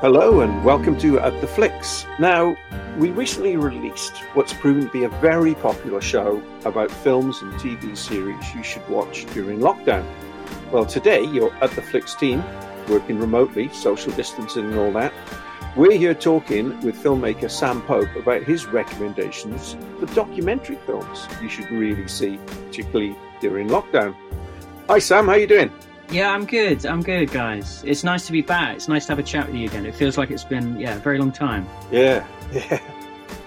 Hello and welcome to At the Flicks. Now, we recently released what's proven to be a very popular show about films and TV series you should watch during lockdown. Well, today, your At the Flicks team, working remotely, social distancing and all that, we're here talking with filmmaker Sam Pope about his recommendations for documentary films you should really see, particularly during lockdown. Hi Sam, how you doing? Yeah, I'm good. I'm good, guys. It's nice to be back. It's nice to have a chat with you again. It feels like it's been, yeah, a very long time. Yeah, yeah.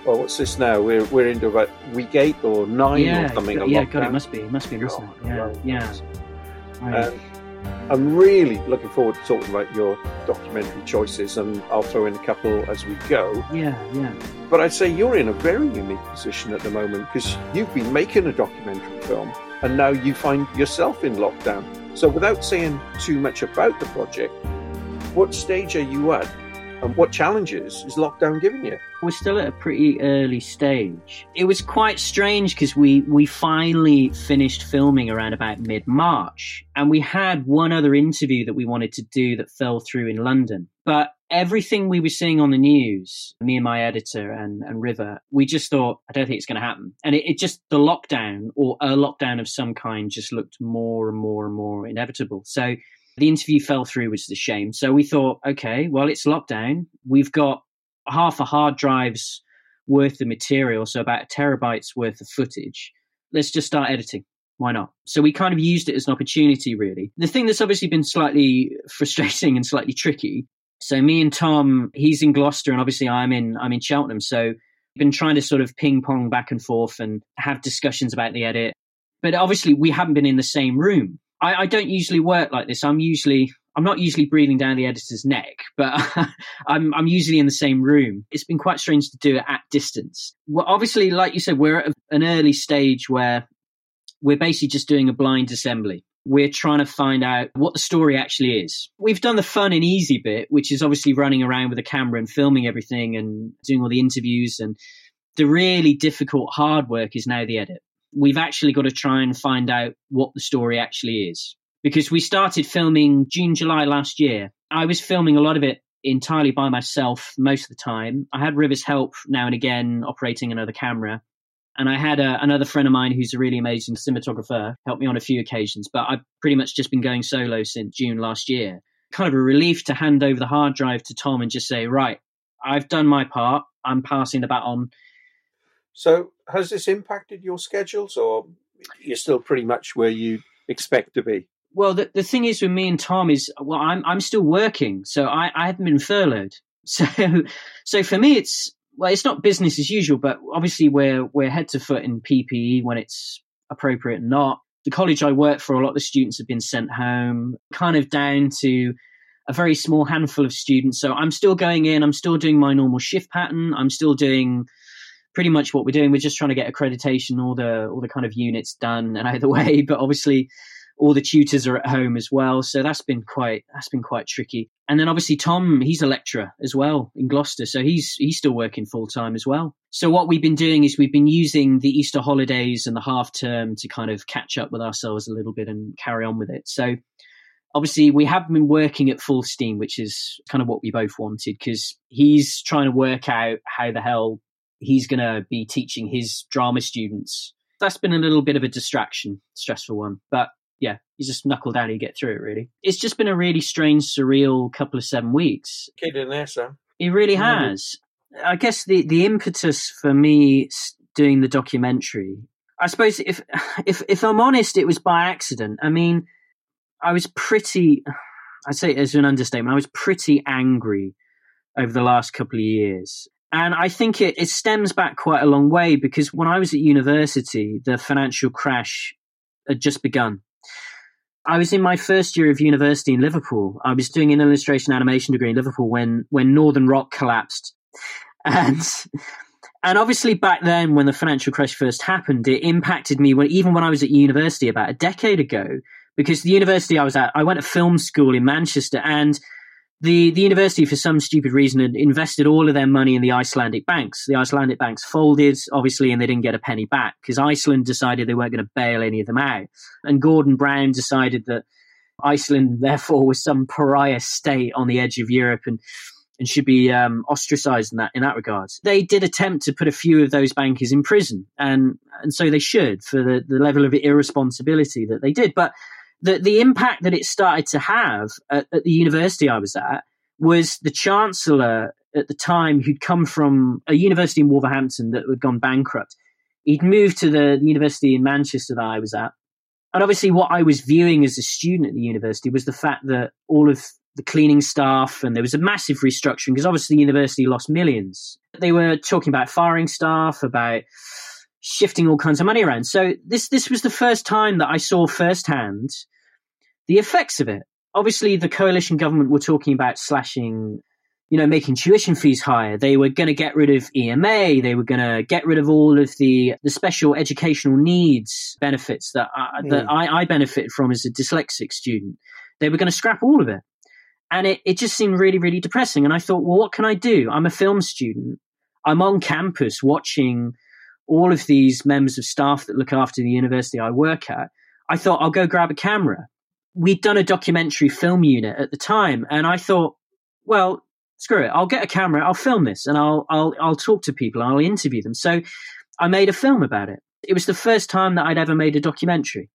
Well, what's this now? We're we're into about week eight or nine yeah, or something. Yeah, God, it must be. It must be, mustn't it? Yeah, right, yeah. right. Um, I'm really looking forward to talking about your documentary choices, and I'll throw in a couple as we go. Yeah, yeah. But I'd say you're in a very unique position at the moment because you've been making a documentary film, and now you find yourself in lockdown. So, without saying too much about the project, what stage are you at and what challenges is lockdown giving you? We're still at a pretty early stage. It was quite strange because we, we finally finished filming around about mid March, and we had one other interview that we wanted to do that fell through in London. But everything we were seeing on the news, me and my editor and, and River, we just thought, I don't think it's going to happen. And it, it, just, the lockdown or a lockdown of some kind just looked more and more and more inevitable. So the interview fell through, which is a shame. So we thought, okay, well, it's lockdown. We've got half a hard drive's worth of material, so about a terabyte's worth of footage. Let's just start editing why not? So we kind of used it as an opportunity, really. The thing that's obviously been slightly frustrating and slightly tricky so me and Tom, he's in Gloucester, and obviously I'm in I'm in Cheltenham. So we've been trying to sort of ping pong back and forth and have discussions about the edit. But obviously we haven't been in the same room. I, I don't usually work like this. I'm usually I'm not usually breathing down the editor's neck, but I'm I'm usually in the same room. It's been quite strange to do it at distance. Well, obviously, like you said, we're at an early stage where we're basically just doing a blind assembly we're trying to find out what the story actually is. We've done the fun and easy bit, which is obviously running around with a camera and filming everything and doing all the interviews. And the really difficult, hard work is now the edit. We've actually got to try and find out what the story actually is. Because we started filming June, July last year. I was filming a lot of it entirely by myself most of the time. I had River's help now and again operating another camera. And I had a, another friend of mine who's a really amazing cinematographer help me on a few occasions, but I've pretty much just been going solo since June last year. Kind of a relief to hand over the hard drive to Tom and just say, right, I've done my part. I'm passing the baton. So, has this impacted your schedules, or you're still pretty much where you expect to be? Well, the, the thing is with me and Tom is, well, I'm I'm still working, so I, I haven't been furloughed. So, so for me, it's well, it's not business as usual, but obviously we're we're head to foot in PPE when it's appropriate and not. The college I work for, a lot of the students have been sent home, kind of down to a very small handful of students. So I'm still going in, I'm still doing my normal shift pattern, I'm still doing pretty much what we're doing. We're just trying to get accreditation, all the all the kind of units done and out of the way. But obviously all the tutors are at home as well, so that's been quite that's been quite tricky. And then obviously Tom, he's a lecturer as well in Gloucester, so he's he's still working full time as well. So what we've been doing is we've been using the Easter holidays and the half term to kind of catch up with ourselves a little bit and carry on with it. So obviously we have been working at full steam, which is kind of what we both wanted because he's trying to work out how the hell he's going to be teaching his drama students. That's been a little bit of a distraction, stressful one, but yeah, you just knuckle down and you get through it. Really, it's just been a really strange, surreal couple of seven weeks. Kid in there, Sam. He really has. I guess the the impetus for me doing the documentary, I suppose, if if if I'm honest, it was by accident. I mean, I was pretty. I'd say as an understatement. I was pretty angry over the last couple of years. And I think it, it stems back quite a long way because when I was at university, the financial crash had just begun. I was in my first year of university in Liverpool. I was doing an illustration animation degree in Liverpool when when Northern Rock collapsed, and and obviously back then when the financial crash first happened, it impacted me when even when I was at university about a decade ago. Because the university I was at, I went to film school in Manchester, and the the university for some stupid reason had invested all of their money in the Icelandic banks. The Icelandic banks folded, obviously, and they didn't get a penny back because Iceland decided they weren't going to bail any of them out. And Gordon Brown decided that Iceland, therefore, was some pariah state on the edge of Europe and and should be um, ostracized in that in that regard. They did attempt to put a few of those bankers in prison, and and so they should for the, the level of irresponsibility that they did. But the the impact that it started to have at, at the university I was at was the chancellor at the time who'd come from a university in Wolverhampton that had gone bankrupt. He'd moved to the, university in Manchester that I was at. And obviously, what I was viewing as a student at the university was the fact that all of the cleaning staff, and there was a massive restructuring because obviously the university lost millions. They were talking about firing staff, about shifting all kinds of money around. So this this was the first time that I saw firsthand the effects of it. Obviously, the coalition government were talking about slashing, you know, making tuition fees higher. They were going to get rid of EMA. They were going to get rid of all of the the special educational needs benefits that I, mm. that I, I benefited from as a dyslexic student. They were going to scrap all of it and it, it just seemed really, really depressing. And I thought, well, what can I do? I'm a film student. I'm on campus watching all of these members of staff that look after the university I work at. I thought, I'll go grab a camera. We'd done a documentary film unit at the time, and I thought, well, screw it. I'll get a camera, I'll film this, and I'll I'll I'll talk to people, I'll interview them. So I made a film about it. It was the first time that I'd ever made a documentary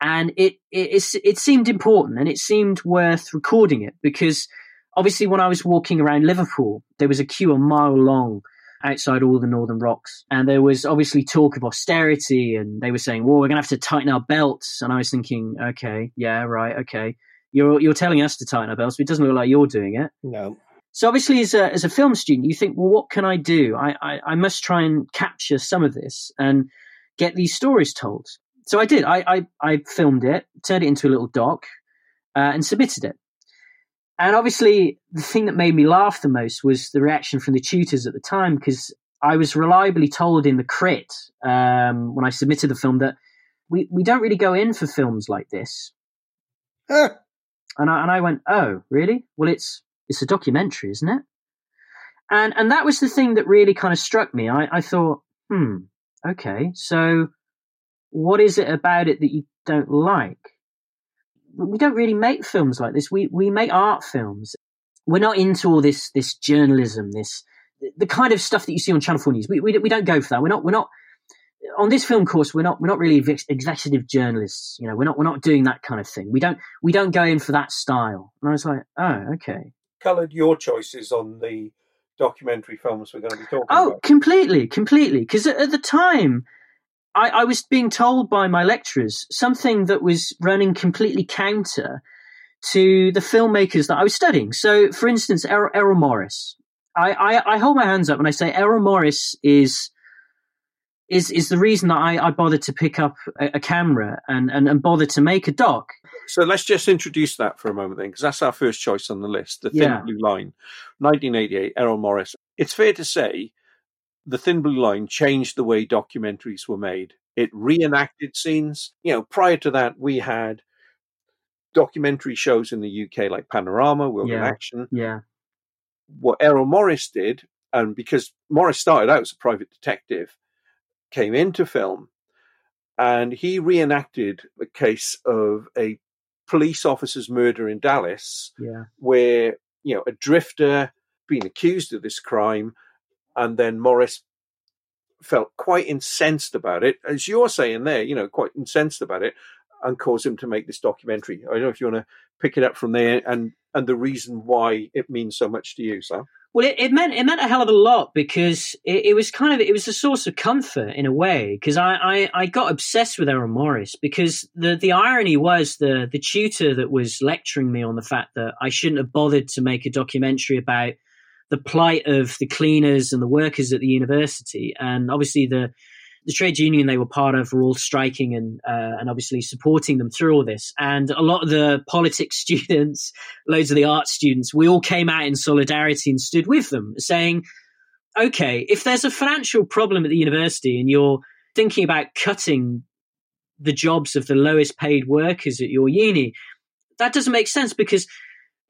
and it, it it seemed important and it seemed worth recording it because obviously when I was walking around Liverpool, there was a queue a mile long outside all the Northern Rocks, and there was obviously talk of austerity, and they were saying, "Well, we're going to have to tighten our belts," and I was thinking, "Okay, yeah, right, okay." You're you're telling us to tighten our belts, but it doesn't look like you're doing it. No. So obviously, as a as a film student, you think, well, what can I do? I, I, I must try and capture some of this and get these stories told so I did. I, I, I filmed it, turned it into a little doc, uh, and submitted it. And obviously, the thing that made me laugh the most was the reaction from the tutors at the time, because I was reliably told in the crit um, when I submitted the film that we, we don't really go in for films like this. Huh. And I and I went, oh, really? Well, it's it's a documentary, isn't it? And and that was the thing that really kind of struck me. I, I thought, hmm, okay, so what is it about it that you don't like? We don't really make films like this. We we make art films. We're not into all this this journalism, this the kind of stuff that you see on Channel Four News. We we, we don't go for that. We're not we're not on this film course. We're not we're not really executive journalists. You know, we're not we're not doing that kind of thing. We don't we don't go in for that style. And I was like, oh, okay. Coloured your choices on the documentary films we're going to be talking about. oh, about. completely, completely. Because at, at the time I, I was being told by my lecturers something that was running completely counter to the filmmakers that I was studying. So, for instance, Errol, Errol Morris. I, I, I, hold my hands up and I say Errol Morris is is is the reason that I, I bothered to pick up a, a camera and, and, and bother to make a doc. So let's just introduce that for a moment then, because that's our first choice on the list, The Thin yeah. Blue Line, 1988, Errol Morris. It's fair to say the Thin Blue Line changed the way documentaries were made. It reenacted scenes. You know, prior to that, we had documentary shows in the UK like Panorama, World yeah. in Action. Yeah. What Errol Morris did, and because Morris started out as a private detective, came into film, and he reenacted a case of a police officer's murder in Dallas, yeah. where you know a drifter being accused of this crime and then Morris felt quite incensed about it, as you're saying there, you know, quite incensed about it, and caused him to make this documentary. I don't know if you want to pick it up from there and and the reason why it means so much to you, Sam. Well, it, it meant it meant a hell of a lot because it, it, was kind of it was a source of comfort in a way because I, I, I got obsessed with Errol Morris because the the irony was the the tutor that was lecturing me on the fact that I shouldn't have bothered to make a documentary about the plight of the cleaners and the workers at the university, and obviously the the trade union they were part of were all striking and uh, and obviously supporting them through all this. And a lot of the politics students, loads of the art students, we all came out in solidarity and stood with them, saying, "Okay, if there's a financial problem at the university and you're thinking about cutting the jobs of the lowest paid workers at your uni, that doesn't make sense because."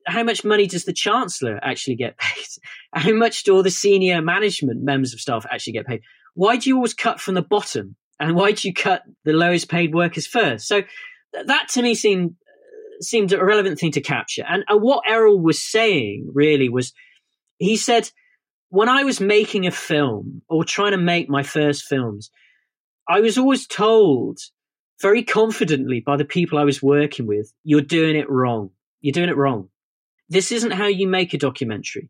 How much money does the chancellor actually get paid? How much do all the senior management members of staff actually get paid? Why do you always cut from the bottom? And why do you cut the lowest paid workers first? So that to me seemed uh, seemed a relevant thing to capture. And, and what Errol was saying really was, he said, when I was making a film or trying to make my first films, I was always told very confidently by the people I was working with, you're doing it wrong. You're doing it wrong. This isn't how you make a documentary.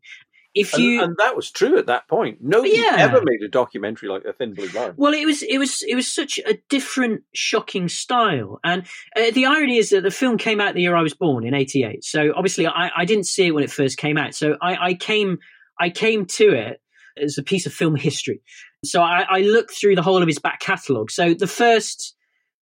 If you and, and that was true at that point. Nobody Yeah. ever made a documentary like The Thin Blue Line. Well, it was it was it was such a different, shocking style, and uh, the irony is that the film came out the year I was born in '88. So obviously, I, I didn't see it when it first came out. So I, I came I came to it as a piece of film history. So I, I looked through the whole of his back catalogue. So the first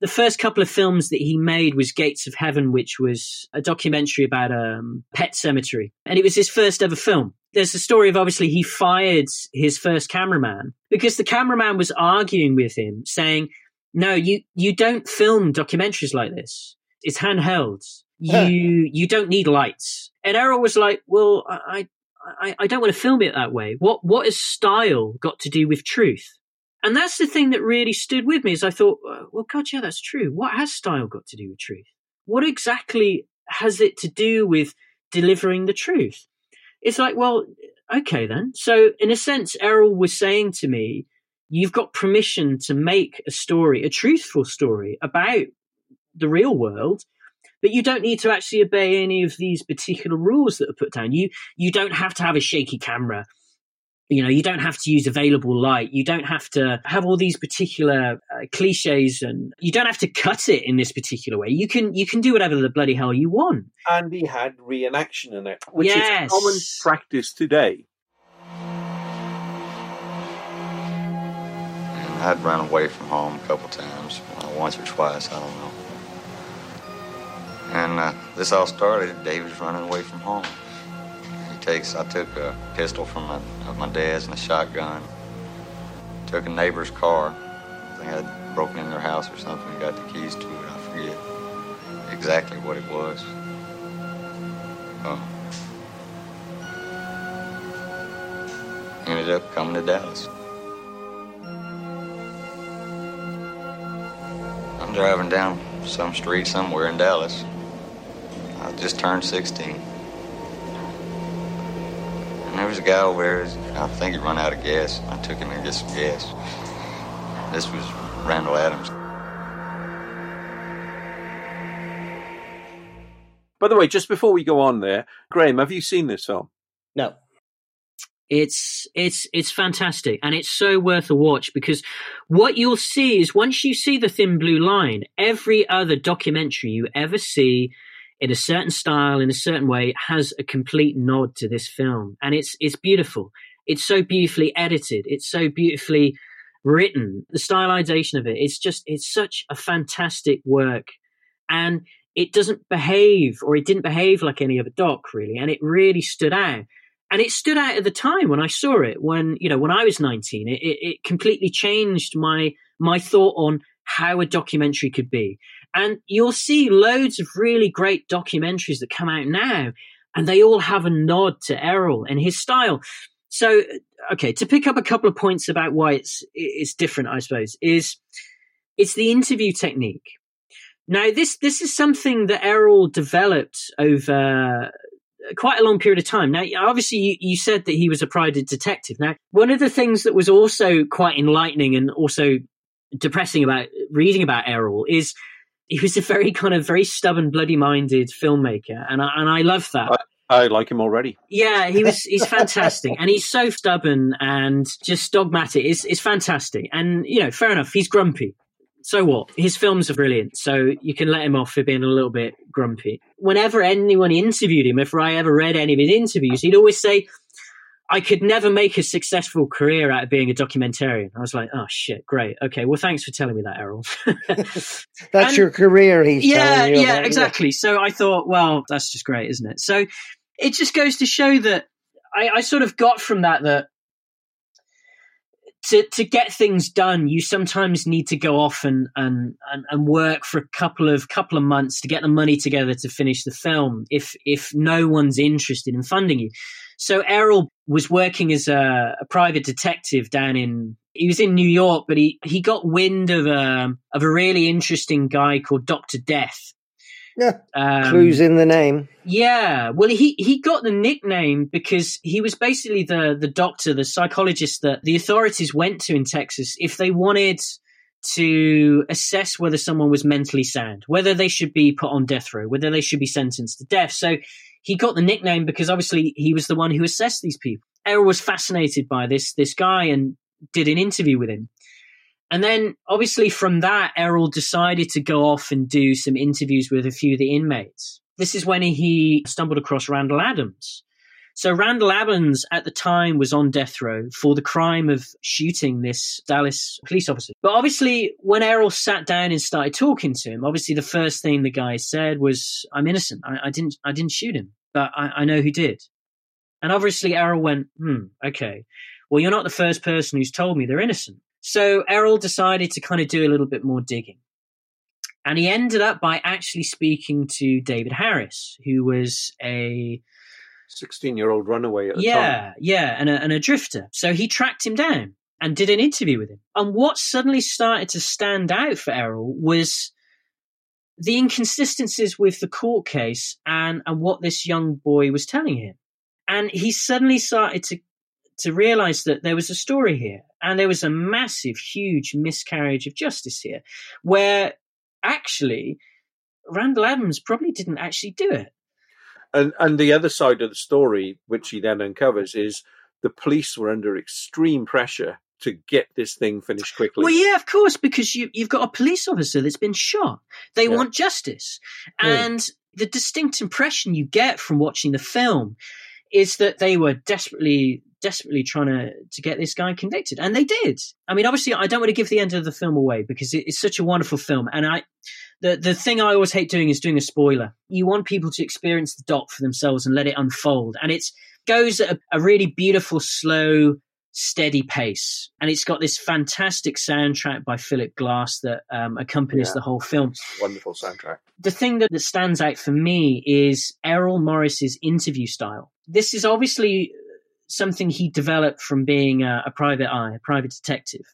the first couple of films that he made was Gates of Heaven, which was a documentary about um, pet cemetery, and it was his first ever film. There's a story of obviously he fired his first cameraman because the cameraman was arguing with him, saying, "No, you you don't film documentaries like this. It's handheld. You you don't need lights." And Errol was like, "Well, I." I, I don't want to film it that way. What what has style got to do with truth? And that's the thing that really stood with me. Is I thought, well, God, yeah, that's true. What has style got to do with truth? What exactly has it to do with delivering the truth? It's like, well, okay then. So in a sense, Errol was saying to me, you've got permission to make a story, a truthful story about the real world, but you don't need to actually obey any of these particular rules that are put down. You you don't have to have a shaky camera. You know, you don't have to use available light. You don't have to have all these particular uh, cliches, and you don't have to cut it in this particular way. You can you can do whatever the bloody hell you want. And he had reenaction in it, which Yes. is common practice today. And I'd run away from home a couple times, well, once or twice, I don't know. And uh, this all started, Dave was running away from home. Takes, I took a pistol from my, my dad's and a shotgun. Took a neighbor's car. I think I'd broken in their house or something and got the keys to it. I forget exactly what it was. Oh. Ended up coming to Dallas. I'm driving down some street somewhere in Dallas. I just turned 16. And there was a guy over there, I think he run out of gas. I took him to get some gas. This was Randall Adams. By the way, just before we go on there, Graham, have you seen this film? No. It's it's it's fantastic and it's so worth a watch because what you'll see is once you see the thin blue line, every other documentary you ever see in a certain style, in a certain way, has a complete nod to this film. And it's it's beautiful. It's so beautifully edited. It's so beautifully written. The stylization of it, it's just it's such a fantastic work. And it doesn't behave or it didn't behave like any other doc really. And it really stood out and it stood out at the time when I saw it. When you know, when I was nineteen, it, it, it completely changed my my thought on how a documentary could be. And you'll see loads of really great documentaries that come out now, and they all have a nod to Errol and his style. So, okay, to pick up a couple of points about why it's it's different, I suppose, is it's the interview technique. Now, this this is something that Errol developed over quite a long period of time. Now, obviously, you, you said that he was a private detective. Now, one of the things that was also quite enlightening and also depressing about reading about Errol is he was a very kind of very stubborn, bloody-minded filmmaker, and I, and I love that. I like him already. Yeah, he was. He's fantastic, and he's so stubborn and just dogmatic. It's it's fantastic, and you know, fair enough. He's grumpy. So what? His films are brilliant, so you can let him off for being a little bit grumpy. Whenever anyone interviewed him, if I ever read any of his interviews, he'd always say, "I could never make a successful career out of being a documentarian." I was like, "Oh shit, great. Okay, well, thanks for telling me that, Errol." That's And- your career, he's yeah, telling you yeah, about. exactly. So I thought, well, that's just great, isn't it? So it just goes to show that I, I sort of got from that that to to get things done, you sometimes need to go off and, and and and work for a couple of couple of months to get the money together to finish the film. If if no one's interested in funding you, so Errol was working as a, a private detective down in. He was in New York, but he, he got wind of a of a really interesting guy called Doctor Death, Yeah. Um, Clues in the name. Yeah. Well, he, he got the nickname because he was basically the, the doctor, the psychologist that the authorities went to in Texas if they wanted to assess whether someone was mentally sound, whether they should be put on death row, whether they should be sentenced to death. So he got the nickname because obviously he was the one who assessed these people. Errol was fascinated by this this guy and did an interview with him. And then obviously from that, Errol decided to go off and do some interviews with a few of the inmates. This is when he stumbled across Randall Adams. So Randall Adams at the time was on death row for the crime of shooting this Dallas police officer. But obviously, when Errol sat down and started talking to him, obviously the first thing the guy said was, "I'm innocent. I, I didn't. I didn't shoot him, but I, I know who did." And obviously, Errol went, "Hmm, okay. Well, you're not the first person who's told me they're innocent." So Errol decided to kind of do a little bit more digging. And he ended up by actually speaking to David Harris, who was a 16 year old runaway at the yeah, time. Yeah, yeah, and a, and a drifter. So he tracked him down and did an interview with him. And what suddenly started to stand out for Errol was the inconsistencies with the court case and, and what this young boy was telling him. And he suddenly started to to realize that there was a story here and there was a massive, huge miscarriage of justice here where actually Randall Adams probably didn't actually do it. And and the other side of the story, which he then uncovers, is the police were under extreme pressure to get this thing finished quickly. Well, yeah, of course, because you you've got a police officer that's been shot. They yeah. want justice, hmm. and the distinct impression you get from watching the film is that they were desperately desperately trying to to get this guy convicted, and they did. I mean, obviously, I don't want to give the end of the film away because it, it's such a wonderful film, and I. The, the thing I always hate doing is doing a spoiler. You want people to experience the doc for themselves and let it unfold. And it goes at a, a really beautiful, slow, steady pace. And it's got this fantastic soundtrack by Philip Glass that um, accompanies yeah. the whole film. Wonderful soundtrack. The thing that, that stands out for me is Errol Morris's interview style. This is obviously something he developed from being a, a private eye, a private detective.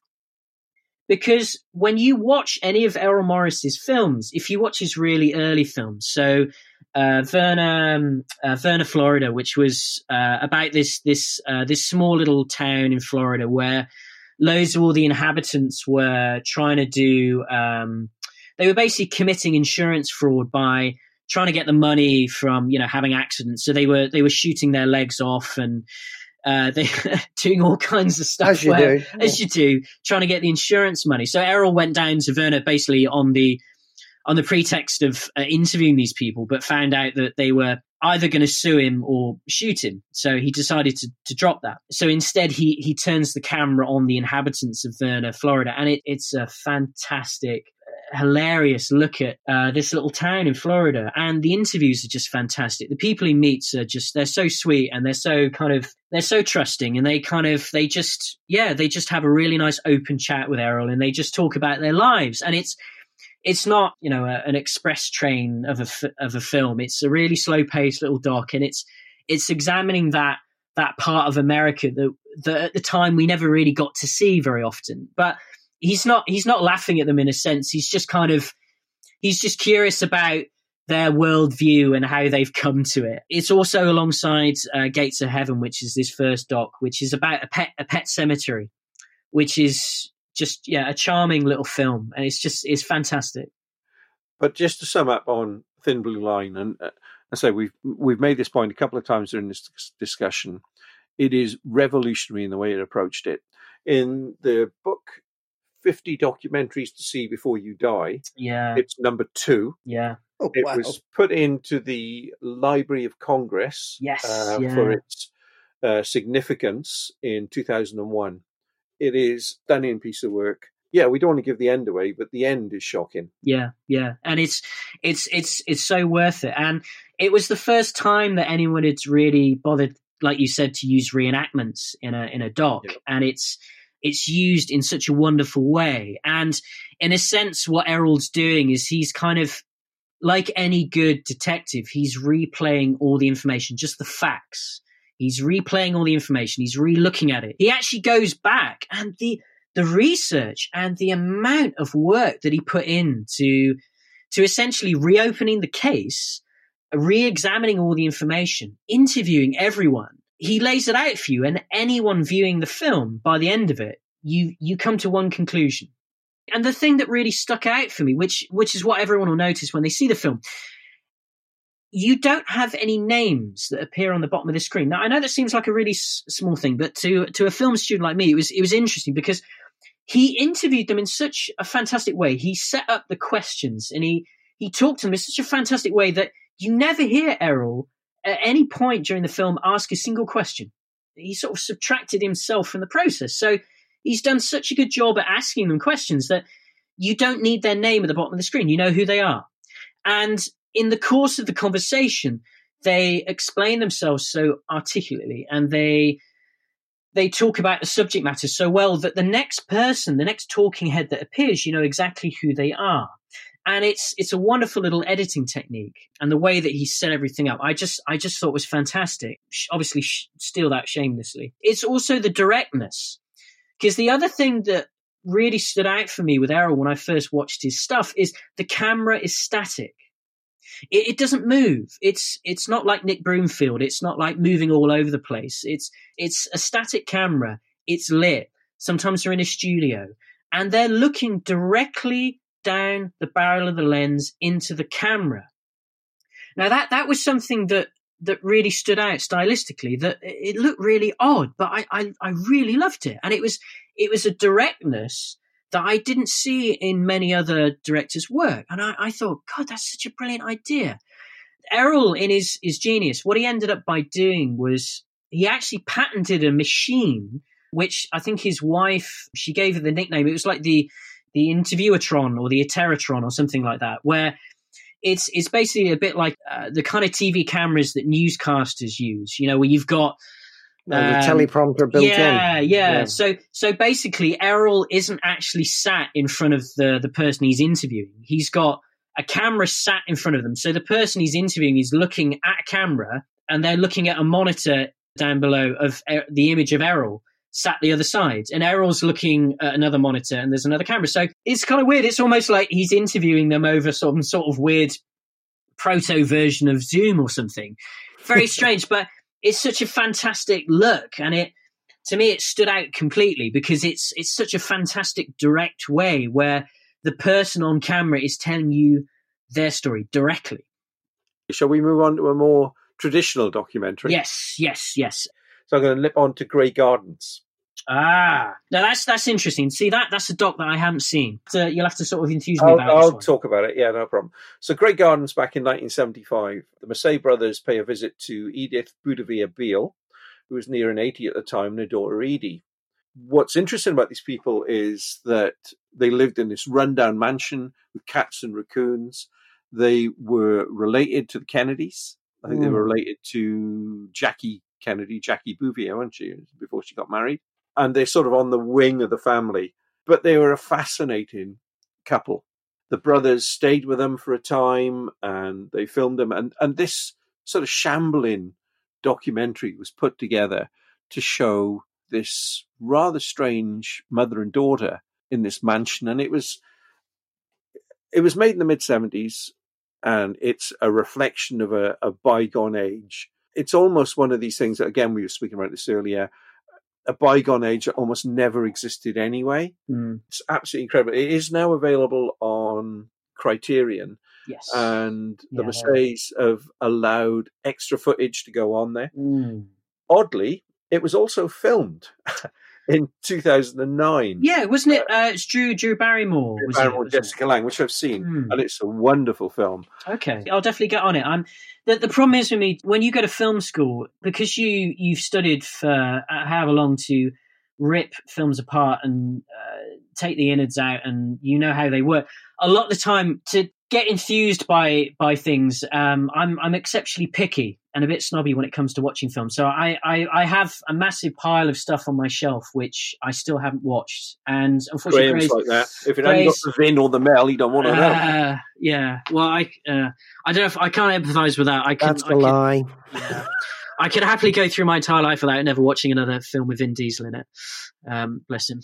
Because when you watch any of Errol Morris's films, if you watch his really early films, so uh, Vernon, um, uh, Vernon, Florida, which was uh, about this this uh, this small little town in Florida where loads of all the inhabitants were trying to do. Um, they were basically committing insurance fraud by trying to get the money from you know having accidents. So they were they were shooting their legs off and uh, they doing all kinds of stuff as you where, do, as you do, trying to get the insurance money. So Errol went down to Vernon basically on the on the pretext of uh, interviewing these people, but found out that they were either going to sue him or shoot him. So he decided to, to drop that. So instead, he he turns the camera on the inhabitants of Vernon, Florida, and it, it's a fantastic hilarious look at uh, this little town in Florida. And the interviews are just fantastic. The people he meets are just, they're so sweet and they're so kind of, they're so trusting and they kind of, they just, yeah, they just have a really nice open chat with Errol and they just talk about their lives. And it's, it's not, you know, a, an express train of a, of a film. It's a really slow paced little doc and it's, it's examining that, that part of America that, that at the time we never really got to see very often. But he's not he's not laughing at them in a sense. He's just kind of he's just curious about their worldview and how they've come to it. It's also alongside uh, Gates of Heaven, which is this first doc, which is about a pet a pet cemetery, which is just yeah a charming little film, and it's just it's fantastic. But just to sum up on Thin Blue Line, and uh, I say we've we've made this point a couple of times during this discussion. It is revolutionary in the way it approached it. In the book 50 documentaries to see before you die. Yeah. It's number two. Yeah. Oh, it wow. was put into the Library of Congress yes, uh, yeah. for its uh, significance in 2001. It is stunning piece of work. Yeah, we don't want to give the end away, but the end is shocking. Yeah, yeah, and it's it's it's it's so worth it. And it was the first time that anyone had really bothered, like you said, to use reenactments in a in a doc, yeah. and it's it's used in such a wonderful way. And in a sense, what Errol's doing is he's kind of like any good detective, he's replaying all the information, just the facts. He's replaying all the information. He's re-looking at it. He actually goes back and the the research and the amount of work that he put into to essentially reopening the case, re examining all the information, interviewing everyone. He lays it out for you, and anyone viewing the film by the end of it, you, you come to one conclusion. And the thing that really stuck out for me, which, which is what everyone will notice when they see the film, you don't have any names that appear on the bottom of the screen. Now, I know that seems like a really s- small thing, but to to a film student like me, it was it was interesting because he interviewed them in such a fantastic way. He set up the questions and he he talked to them in such a fantastic way that you never hear Errol at any point during the film ask a single question. He sort of subtracted himself from the process. So he's done such a good job at asking them questions that you don't need their name at the bottom of the screen. You know who they are. And in the course of the conversation, they explain themselves so articulately and they they talk about the subject matter so well that the next person, the next talking head that appears, you know exactly who they are. And it's it's a wonderful little editing technique, and the way that he set everything up, I just I just thought was fantastic. Obviously, steal that shamelessly. It's also the directness, because the other thing that really stood out for me with Errol when I first watched his stuff is the camera is static. It, it, doesn't move. It's it's not like Nick Broomfield. It's not like moving all over the place. It's it's a static camera. It's lit. Sometimes they're in a studio and they're looking directly down the barrel of the lens into the camera. Now that that was something that that really stood out stylistically. That it looked really odd, but I I, I really loved it, and it was it was a directness that I didn't see in many other directors' work. And I, I thought, God, that's such a brilliant idea. Errol, in his, his genius, what he ended up by doing was he actually patented a machine, which I think his wife, she gave it the nickname. It was like the, the interviewertron or the Interrotron or something like that, where it's, it's basically a bit like uh, the kind of TV cameras that newscasters use, you know, where you've got no, the um, teleprompter built yeah, in. Yeah, yeah. So so basically Errol isn't actually sat in front of the the person he's interviewing. He's got a camera sat in front of them. So the person he's interviewing is looking at a camera and they're looking at a monitor down below of er- the image of Errol sat the other side. And Errol's looking at another monitor and there's another camera. So it's kind of weird. It's almost like he's interviewing them over some sort of weird proto version of Zoom or something. Very strange, but it's such a fantastic look and it to me it stood out completely because it's it's such a fantastic direct way where the person on camera is telling you their story directly shall we move on to a more traditional documentary yes yes yes so i'm going to lip on to grey gardens Ah, now that's that's interesting. See that that's a doc that I haven't seen. So you'll have to sort of enthuse me I'll, about. I'll talk about it. Yeah, no problem. So, Grey Gardens back in 1975, the Maysles brothers pay a visit to Edith Bouvier Beale, who was near an 80 at the time, and her daughter Edie. What's interesting about these people is that they lived in this rundown mansion with cats and raccoons. They were related to the Kennedys. I think mm. they were related to Jackie Kennedy, Jackie Bouvier, weren't she, before she got married? And they're sort of on the wing of the family. But they were a fascinating couple. The brothers stayed with them for a time and they filmed them. And, and this sort of shambling documentary was put together to show this rather strange mother and daughter in this mansion. And it was, it was made in the mid 70s and it's a reflection of a, a bygone age. It's almost one of these things that, again, we were speaking about this earlier a bygone age that almost never existed anyway. Mm. It's absolutely incredible. It is now available on Criterion. Yes. And the yeah, have allowed extra footage to go on there. Mm. Oddly, it was also filmed in 2009. Yeah, wasn't it? Uh, it's Drew Drew Barrymore. Drew Barrymore, it, Jessica it? Lange, which I've seen, mm. and it's a wonderful film. Okay, I'll definitely get on it. I'm the, the problem is with me when you go to film school because you you've studied for uh, however long to rip films apart and uh, take the innards out and you know how they work. A lot of the time to get enthused by by things, um, I'm I'm exceptionally picky and a bit snobby when it comes to watching films. So I, I, I have a massive pile of stuff on my shelf which I still haven't watched. And unfortunately, Graham's like that. If it only got the Vin or the Mel, you don't want to know. Uh, yeah. Well, I uh, I don't know if I can't empathise with that. I can. That's a lie. Yeah. I could happily go through my entire life without never watching another film with Vin Diesel in it. Um, bless him.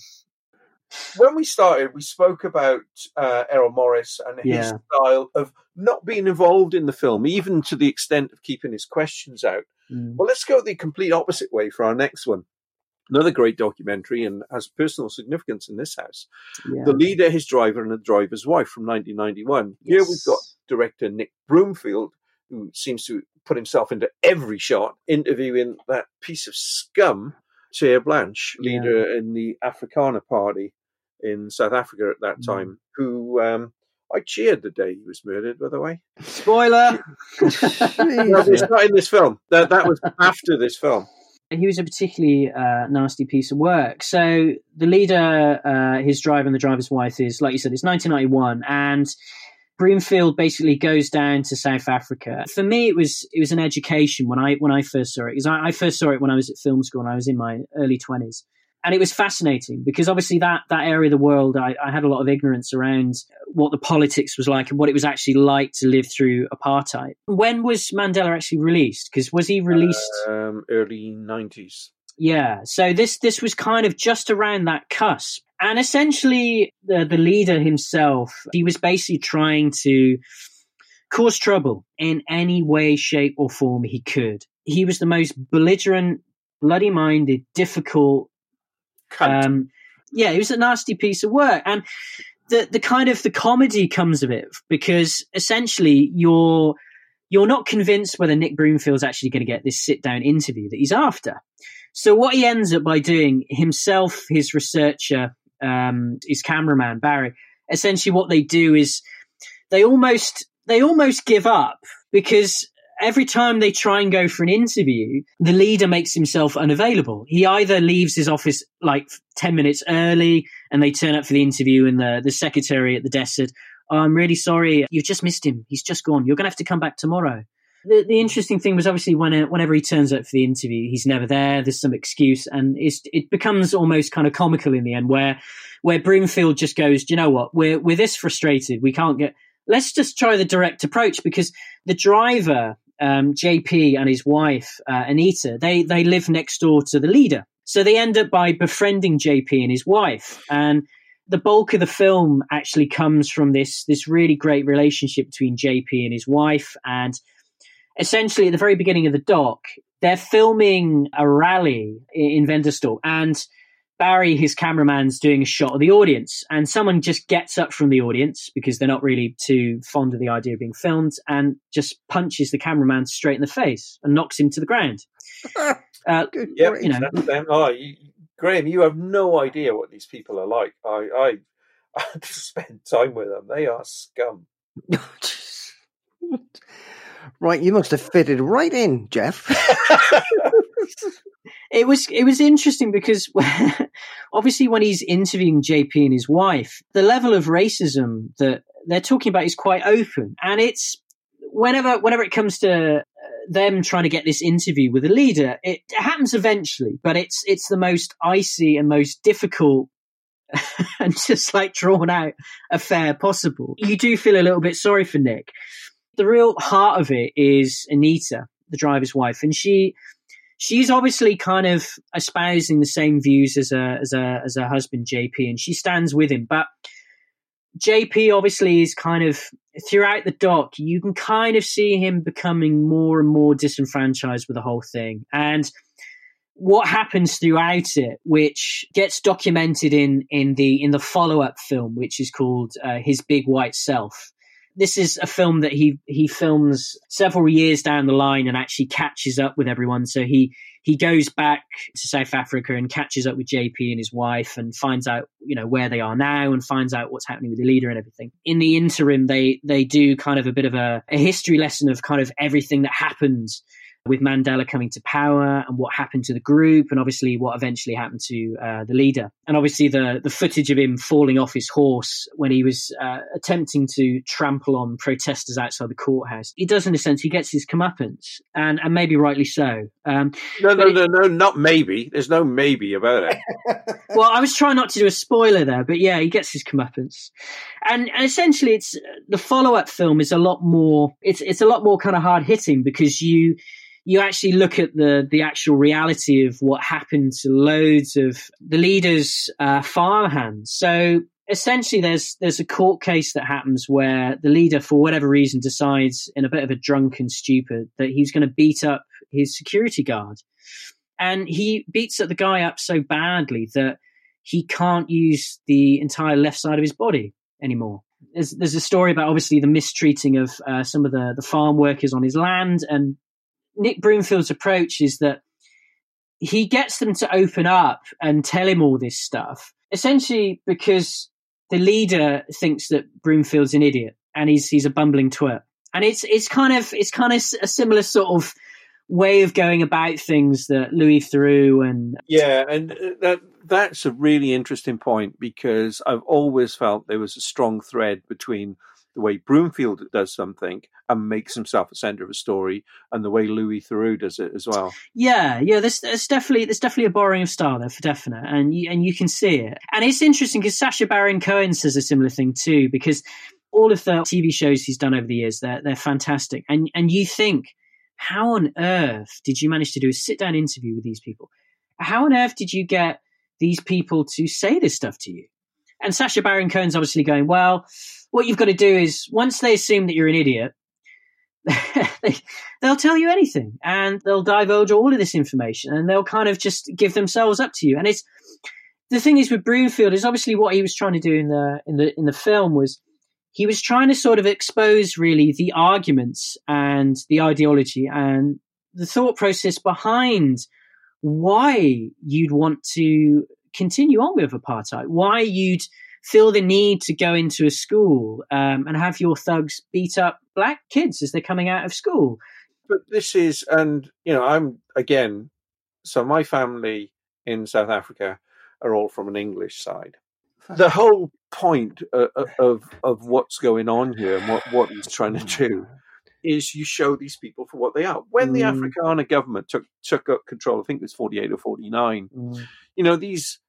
When we started, we spoke about uh, Errol Morris and his Yeah. style of not being involved in the film, even to the extent of keeping his questions out. Mm. Well, let's go the complete opposite way for our next one. Another great documentary and has personal significance in this house. Yeah. The leader, his driver, and the driver's wife from 1991. Here we've got director Nick Broomfield, who seems to put himself into every shot, interviewing that piece of scum, Terre'Blanche, Yeah. leader in the Afrikaner Party in South Africa at that Mm. time, who um, I cheered the day he was murdered, by the way. Spoiler. No, it's not in this film. That, that was after this film. he was a particularly uh, nasty piece of work. So the leader, uh, his driver, and the driver's wife is, like you said, it's 1991, and Broomfield basically goes down to South Africa. For me, it was it was an education when I when I first saw it because I, I first saw it when I was at film school and I was in my early 20s. And it was fascinating because obviously that, that area of the world, I, I had a lot of ignorance around what the politics was like and what it was actually like to live through apartheid. When was Mandela actually released? Because was he released? Um, early 90s. Yeah, so this this was kind of just around that cusp, and essentially the the leader himself, he was basically trying to cause trouble in any way, shape, or form he could. He was the most belligerent, bloody minded, difficult. Um, yeah, it was a nasty piece of work, and the the kind of the comedy comes of it because essentially you're you're not convinced whether Nick Broomfield's actually going to get this sit down interview that he's after. So what he ends up by doing himself, his researcher, um, his cameraman Barry, essentially what they do is they almost they almost give up because every time they try and go for an interview, the leader makes himself unavailable. He either leaves his office like ten minutes early, and they turn up for the interview, and the the secretary at the desk said, oh, "I'm really sorry, you've just missed him. He's just gone. You're going to have to come back tomorrow." The, the interesting thing was obviously when uh, whenever he turns up for the interview, he's never there. There's some excuse, and it becomes almost kind of comical in the end, where where Broomfield just goes, "Do you know what? We're we're this frustrated. We can't get. Let's just try the direct approach because the driver, um, JP, and his wife uh, Anita, they they live next door to the leader, so they end up by befriending JP and his wife, and the bulk of the film actually comes from this this really great relationship between JP and his wife, and essentially at the very beginning of the doc, they're filming a rally in Ventersdorp, and Barry, his cameraman's doing a shot of the audience, and someone just gets up from the audience because they're not really too fond of the idea of being filmed, and just punches the cameraman straight in the face and knocks him to the ground. Uh, Good Yep, you know. Oh, you, Graham, you have no idea what these people are like. I, I, I've spent time with them. They are scum. right, you must have fitted right in, Jeff. it was it was interesting because obviously when he's interviewing JP and his wife, the level of racism that they're talking about is quite open, and it's whenever whenever it comes to uh, them trying to get this interview with a leader, it happens eventually, but it's it's the most icy and most difficult. and just like drawn out affair possible. You do feel a little bit sorry for Nick. The real heart of it is Anita, the driver's wife, and she she's obviously kind of espousing the same views as a as a as her husband JP and she stands with him but JP obviously is kind of throughout the doc you can kind of see him becoming more and more disenfranchised with the whole thing and what happens throughout it which gets documented in in the in the follow-up film which is called uh, his big white self this is a film that he he films several years down the line and actually catches up with everyone. So he he goes back to South Africa and catches up with JP and his wife and finds out you know where they are now and finds out what's happening with the leader and everything. In the interim, they they do kind of a bit of a, a history lesson of kind of everything that happened with Mandela coming to power and what happened to the group, and obviously what eventually happened to uh, the leader, and obviously the the footage of him falling off his horse when he was uh, attempting to trample on protesters outside the courthouse. He does, in a sense, he gets his comeuppance, and and maybe rightly so. Um, No, no, But no, no, not maybe. There's no maybe about it. well, I was trying not to do a spoiler there, but yeah, he gets his comeuppance, and, and essentially, it's the follow up film is a lot more. It's it's a lot more kind of hard hitting because you you actually look at the the actual reality of what happened to loads of the leaders' uh, farmhands. So essentially, there's there's a court case that happens where the leader, for whatever reason, decides in a bit of a drunken stupor that he's going to beat up his security guard, and he beats up the guy up so badly that he can't use the entire left side of his body anymore. There's, there's a story about obviously the mistreating of uh, some of the, the farm workers on his land, and Nick Broomfield's approach is that he gets them to open up and tell him all this stuff, essentially because the leader thinks that Broomfield's an idiot and he's he's a bumbling twit. And it's it's kind of it's kind of a similar sort of way of going about things that Louis Theroux and yeah, and uh, that that's a really interesting point because I've always felt there was a strong thread between the way Broomfield does something and makes himself a center of a story, and the way Louis Theroux does it as well. Yeah, yeah, there's, there's definitely there's definitely a borrowing of style there for definite, and you, and you can see it. And it's interesting because Sacha Baron Cohen says a similar thing too, because all of the TV shows he's done over the years, they're they're fantastic, and and you think, how on earth did you manage to do a sit down interview with these people? How on earth did you get these people to say this stuff to you? And Sacha Baron Cohen's obviously going, well, what you've got to do is once they assume that you're an idiot, they, they'll tell you anything and they'll divulge all of this information and they'll kind of just give themselves up to you. And it's the thing is with Broomfield is obviously what he was trying to do in the in the in the film was he was trying to sort of expose really the arguments and the ideology and the thought process behind why you'd want to continue on with apartheid, why you'd feel the need to go into a school um, and have your thugs beat up black kids as they're coming out of school. But this is, and you know, I'm again, so my family in South Africa are all from an English side. The whole point uh, uh, of of what's going on here and what what he's trying to do is you show these people for what they are. When the Mm. Afrikaner government took took up control, I think it was forty eight or forty nine. Mm, You know, these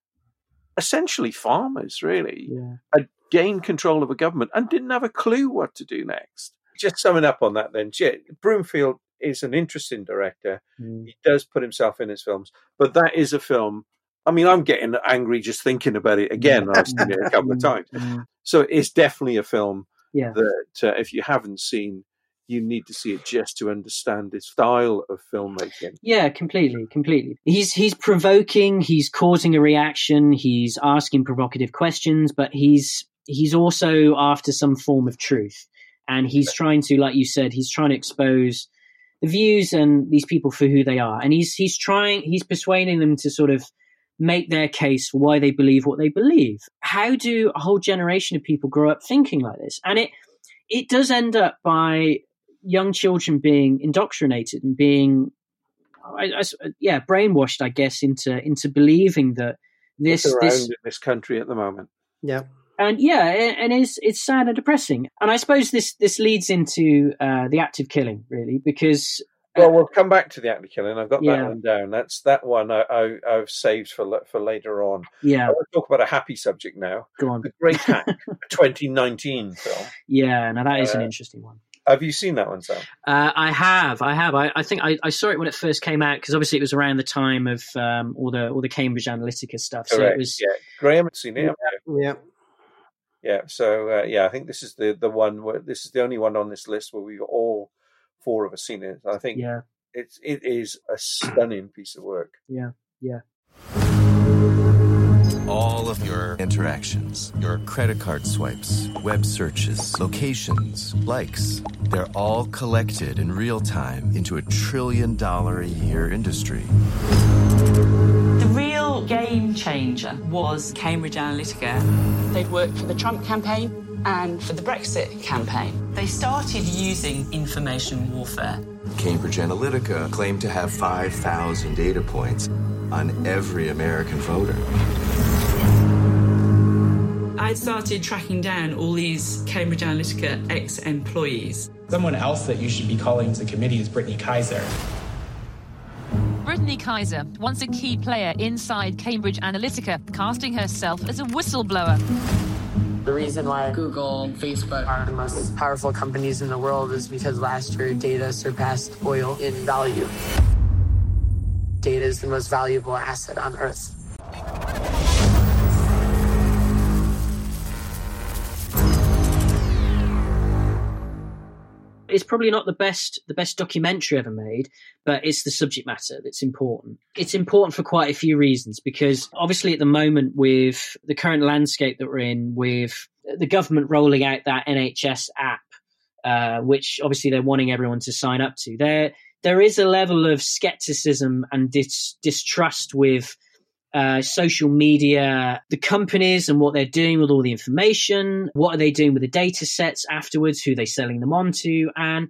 essentially farmers really yeah. had gained control of a government and didn't have a clue what to do next. Just summing up on that, then, J- Broomfield is an interesting director. Mm. He does put himself in his films, but that is a film. I mean, I'm getting angry just thinking about it again. I've seen it a couple of times. Mm. So it's definitely a film Yeah. that uh, if you haven't seen, you need to see it just to understand his style of filmmaking. Yeah, completely, completely. He's he's provoking, he's causing a reaction, he's asking provocative questions, but he's he's also after some form of truth. And he's trying to, like you said, he's trying to expose the views and these people for who they are. And he's he's trying he's persuading them to sort of make their case for why they believe what they believe. How do a whole generation of people grow up thinking like this? And it it does end up by young children being indoctrinated and being I, I s- yeah, brainwashed, I guess, into into believing that this this in this country at the moment. Yeah. and yeah, and it's it's sad and depressing. And I suppose this this leads into uh, the act of killing, really, because Well, we'll come back to the actor killing. I've got Yeah. that one down. That's that one I, I, I've saved for for later on. I yeah, want to talk about a happy subject now. go on, The Great Hack, a 2019 film. yeah. Now that is an Uh, interesting one. Have you seen that one, Sam? Uh, I have, I have. I, I think I, I saw it when it first came out because obviously it was around the time of um, all the all the Cambridge Analytica stuff. So Correct. it was Yeah, Graham has seen it. haven't? Yeah. Yeah. So uh, yeah, I think this is the the one where this is the only one on this list where we've all four of us seen it. I think yeah, it's it is a stunning piece of work. yeah, yeah. All of your interactions, your credit card swipes, web searches, locations, likes, they're all collected in real time into a trillion dollar a year industry. The real game changer was Cambridge Analytica. They'd worked for the Trump campaign and for the Brexit campaign. They started using information warfare. Cambridge Analytica claimed to have 5,000 data points on every American voter. I'd started tracking down all these Cambridge Analytica ex employees. Someone else that you should be calling to the committee is Brittany Kaiser. Brittany Kaiser, once a key player inside Cambridge Analytica, casting herself as a whistleblower. The reason why Google and Facebook are the most powerful companies in the world is because last year data surpassed oil in value. Data is the most valuable asset on earth. It's probably not the best the best documentary ever made, but it's the subject matter that's important. It's important for quite a few reasons because obviously at the moment with the current landscape that we're in, with the government rolling out that NHS app, uh, which obviously they're wanting everyone to sign up to, there there is a level of skepticism and dis- distrust with uh, social media, the companies and what they're doing with all the information. What are they doing with the data sets afterwards? Who are they selling them on to? And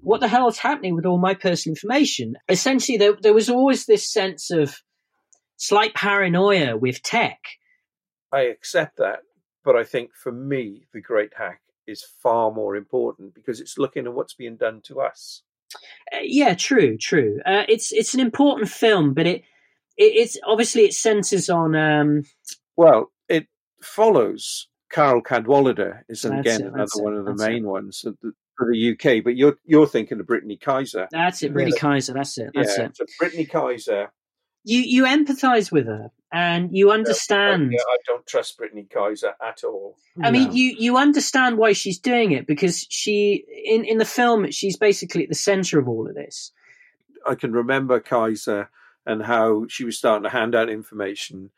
what the hell is happening with all my personal information? Essentially, there, there was always this sense of slight paranoia with tech. I accept that. But I think for me, the great hack is far more important because it's looking at what's being done to us. Uh, yeah, true, true. Uh, it's it's an important film, but it it, it's obviously it centers on. Um, well, it follows Carole Cadwalladr is again it, another one of the main it. ones for the UK. But you're you're thinking of Brittany Kaiser. That's it, Brittany Kaiser. That's it. That's yeah, it. So Brittany Kaiser. You you empathise with her and you understand. Yeah, I don't trust Brittany Kaiser at all. I mean, you you understand why she's doing it because she in in the film she's basically at the centre of all of this. I can remember Kaiser and how she was starting to hand out information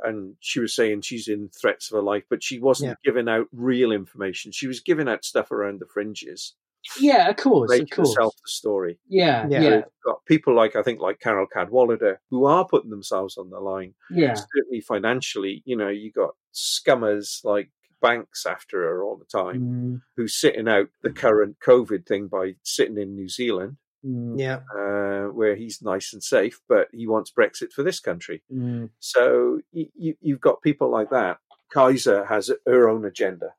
and she was saying she's in threats of her life, but she wasn't Yeah. giving out real information. She was giving out stuff around the fringes. Yeah, of course, Make of course. herself the story. Yeah, Yeah. yeah, got people like I think like Carole Cadwalladr who are putting themselves on the line. yeah. Certainly financially, you know, you got scummers like banks after her all the time Mm, who's sitting out the current COVID thing by sitting in New Zealand, mm, Yeah. uh, where he's nice and safe, but he wants Brexit for this country. mm. So you, you, you've got people like that. Kaiser has her own agenda.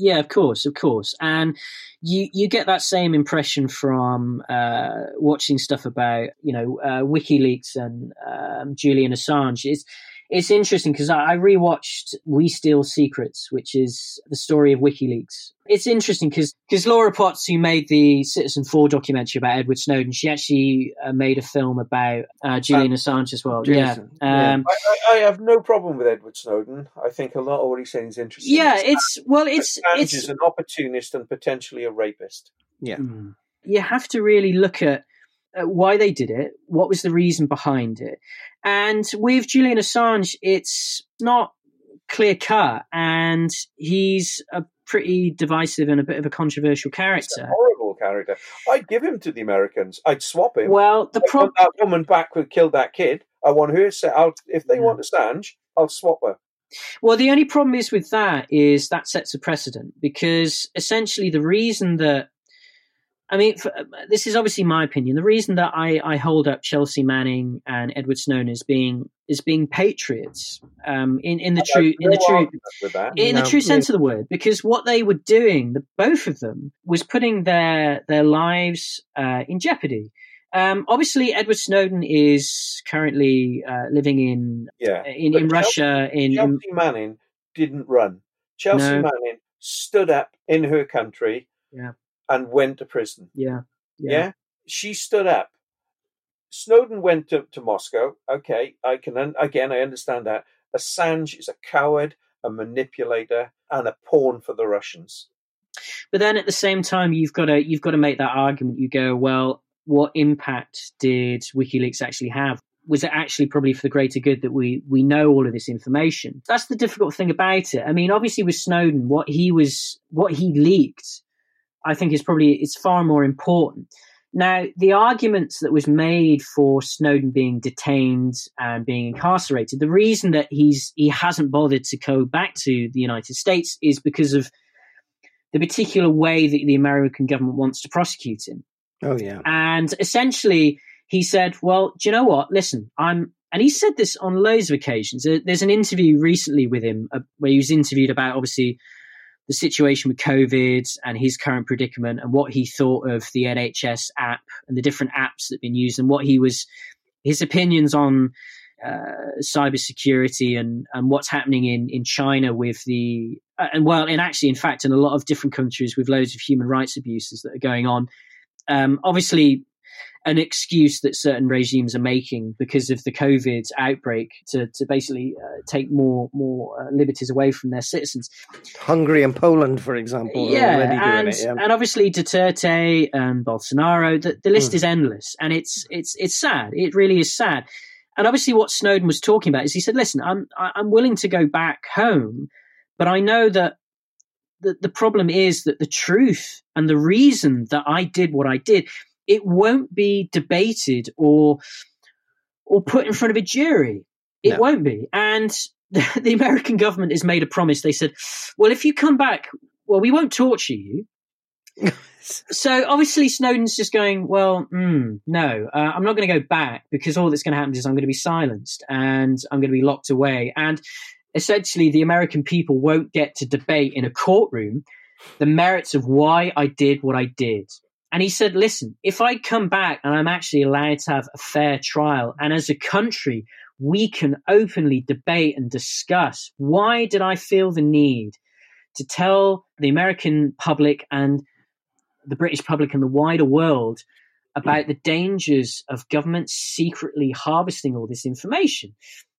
Yeah, of course, of course, and you you get that same impression from uh, watching stuff about you know uh, WikiLeaks and um, Julian Assange. It's it's interesting because I, I rewatched We Steal Secrets, which is the story of WikiLeaks. It's interesting because because Laura Poitras, who made the Citizenfour documentary about Edward Snowden, she actually uh, made a film about uh, Julian Assange as well. Julian, yeah. yeah. Um, I, I, I have no problem with Edward Snowden. I think a lot of what he's saying is interesting. yeah, it's well, it's Assange it's is an opportunist and potentially a rapist. Yeah. Mm. You have to really look at, at why they did it, what was the reason behind it. And with Julian Assange, it's not clear cut, and he's a pretty divisive and a bit of a controversial character. Horrible character. I'd give him to the Americans. I'd swap him. Well, the problem. that woman back who killed that kid. I want her. Set out. If they Yeah. want Assange, I'll swap her. Well, the only problem is with that is that sets a precedent because essentially the reason that I mean, for, this is obviously my opinion. The reason that I, I hold up Chelsea Manning and Edward Snowden as being as being patriots um, in in the I true have in the true that. in No. the true sense of the word, because what they were doing, the both of them, was putting their their lives uh, in jeopardy. Um, obviously, Edward Snowden is currently uh, living in Yeah. in, in Chelsea- Russia. In, in Chelsea Manning didn't run. Chelsea No. Manning stood up in her country Yeah. And went to prison. yeah, Yeah. She stood up. Snowden went to, to Moscow. Okay, I can un- again I understand that. Assange is a coward, a manipulator, and a pawn for the Russians. But then at the same time, you've got to you've got to make that argument. You go, well, what impact did WikiLeaks actually have? Was it actually probably for the greater good that we we know all of this information? That's the difficult thing about it. I mean, obviously with Snowden, what he was what he leaked, I think is probably it's far more important. Now, the arguments that was made for Snowden being detained and being incarcerated, the reason that he's he hasn't bothered to go back to the United States is because of the particular way that the American government wants to prosecute him. Oh yeah. And essentially, he said, "Well, do you know what? Listen, I'm." And he said this on loads of occasions. There's an interview recently with him uh, where he was interviewed about obviously the situation with COVID and his current predicament and what he thought of the NHS app and the different apps that have been used and what he was his opinions on uh, cybersecurity and and what's happening in in China with the uh, and well, and actually, in fact, in a lot of different countries with loads of human rights abuses that are going on. Um, obviously, an excuse that certain regimes are making because of the COVID outbreak to, to basically uh, take more more uh, liberties away from their citizens. Hungary and Poland, for example, yeah, and, it, yeah. and obviously Duterte and Bolsonaro. The, the list mm. is endless, and it's it's it's sad. It really is sad. And obviously, what Snowden was talking about is he said, "Listen, I'm I'm willing to go back home, but I know that." The, the problem is that the truth and the reason that I did what I did it won't be debated or or put in front of a jury. It no. won't be. And the, American government has made a promise. They said, "Well, if you come back, well, we won't torture you." so obviously Snowden's just going, well, mm, no, uh, I'm not going to go back because all that's going to happen is I'm going to be silenced and I'm going to be locked away. And essentially, the American people won't get to debate in a courtroom the merits of why I did what I did. And he said, listen, if I come back and I'm actually allowed to have a fair trial, and as a country, we can openly debate and discuss why did I feel the need to tell the American public and the British public and the wider world about the dangers of government secretly harvesting all this information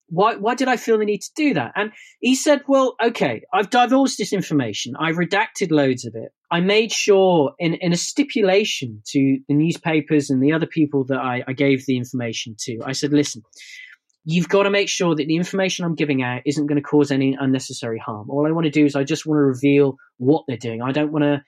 why why did I feel the need to do that? And he said, well, okay, I've divulged this information. I've redacted loads of it. I made sure in, in a stipulation to the newspapers and the other people that I, I gave the information to, I said, listen, you've got to make sure that the information I'm giving out isn't going to cause any unnecessary harm. All I want to do is I just want to reveal what they're doing. I don't want to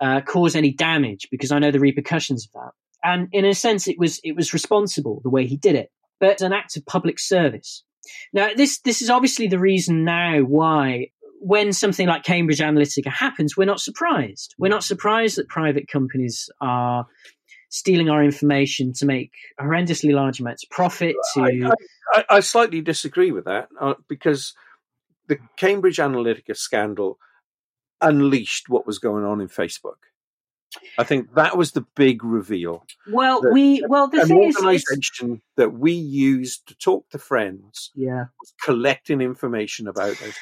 uh, cause any damage because I know the repercussions of that. And in a sense, it was it was responsible the way he did it, but an act of public service. Now, this this is obviously the reason now why when something like Cambridge Analytica happens, we're not surprised. We're not surprised that private companies are stealing our information to make horrendously large amounts of profit. To I, I, I slightly disagree with that uh, because the Cambridge Analytica scandal unleashed what was going on in Facebook. I think that was the big reveal. Well, we well the an organization is, that we used to talk to friends, yeah, collecting information about us.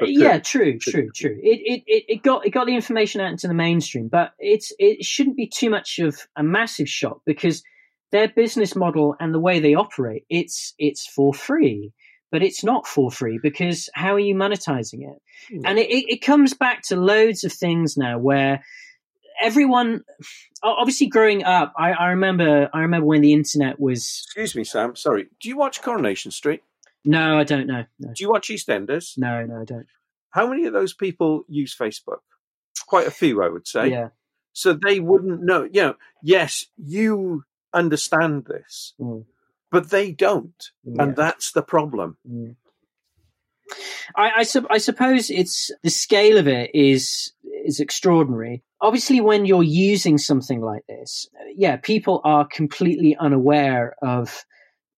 Uh, yeah, true, true, true. It, it it got it got the information out into the mainstream, but it's it shouldn't be too much of a massive shock because their business model and the way they operate, it's it's for free but it's not for free because how are you monetizing it? Yeah. And it, it, comes back to loads of things now where everyone obviously growing up I, I, remember i remember when the internet was excuse me sam sorry do you watch coronation street no i don't know no. do you watch eastenders no no i don't how many of those people use facebook quite a few i would say yeah so they wouldn't know you know yes you understand this mm. but they don't yeah. and that's the problem mm. I, I, su- I, suppose it's the scale of it is is extraordinary. Obviously, when you're using something like this, yeah, people are completely unaware of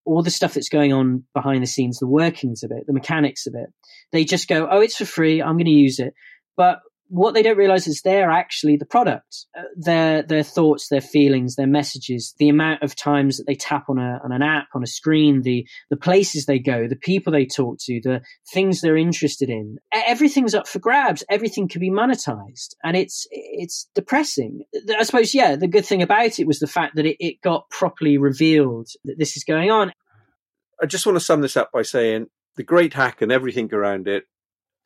all the stuff that's going on behind the scenes, the workings of it, the mechanics of it. They just go, "Oh, it's for free. I'm going to use it." But what they don't realize is they're actually the product. Uh, their their thoughts, their feelings, their messages, the amount of times that they tap on a on an app, on a screen, the the places they go, the people they talk to, the things they're interested in. Everything's up for grabs. Everything can be monetized, and it's it's depressing. I suppose. Yeah, the good thing about it was the fact that it, it got properly revealed that this is going on. I just want to sum this up by saying the great hack and everything around it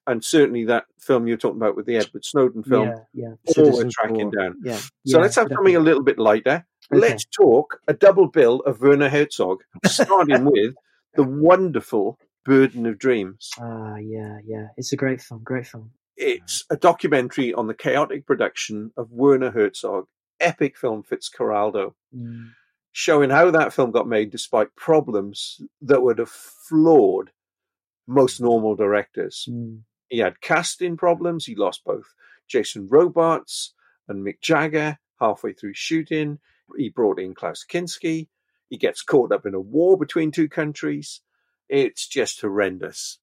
and certainly that film you're talking about with the Edward Snowden film, yeah, yeah. all are tracking down. Yeah, so yeah, let's have definitely. something a little bit lighter. Okay. Let's talk a double bill of Werner Herzog, starting with the wonderful Burden of Dreams. Ah, uh, yeah, yeah, it's a great film. Great film. It's a documentary on the chaotic production of Werner Herzog, epic film Fitzcarraldo, mm. showing how that film got made despite problems that would have floored most normal directors. Mm. He had casting problems. He lost both Jason Robards and Mick Jagger halfway through shooting. He brought in Klaus Kinski. He gets caught up in a war between two countries. It's just horrendous.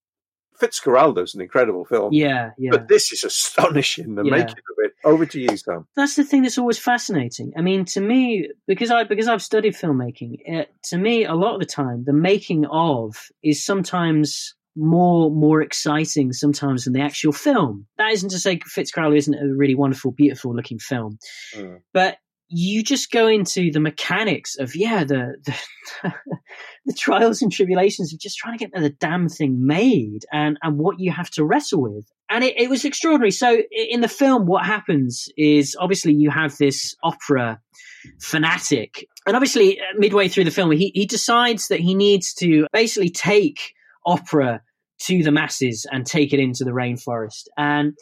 Fitzcarraldo's an incredible film. Yeah, yeah. But this is astonishing, the yeah. making of it. Over to you, Sam. That's the thing that's always fascinating. I mean, to me, because I because I've studied filmmaking, it, to me, a lot of the time, the making of is sometimes more more exciting sometimes than the actual film. That isn't to say Fitzcarraldo isn't a really wonderful, beautiful looking film, Mm. but you just go into the mechanics of yeah the the, the trials and tribulations of just trying to get the damn thing made and and what you have to wrestle with and it, it was extraordinary so in the film what happens is obviously you have this opera fanatic and obviously uh, midway through the film he, he decides that he needs to basically take opera to the masses and take it into the rainforest and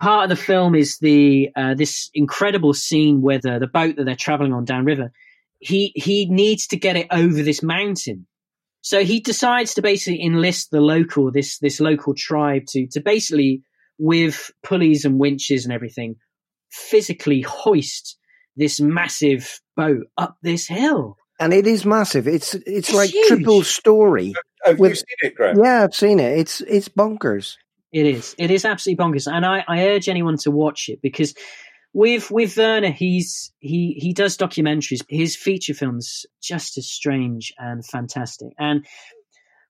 part of the film is the uh, this incredible scene where the, the boat that they're traveling on downriver he he needs to get it over this mountain so he decides to basically enlist the local this this local tribe to to basically with pulleys and winches and everything physically hoist this massive boat up this hill And it is massive. It's it's, It's like huge. triple story. Oh, have With- you seen it, Graham? Yeah, I've seen it. It's it's bonkers. It is. It is absolutely bonkers, and I, I urge anyone to watch it because with with Werner, he's he he does documentaries. His feature films just as strange and fantastic. And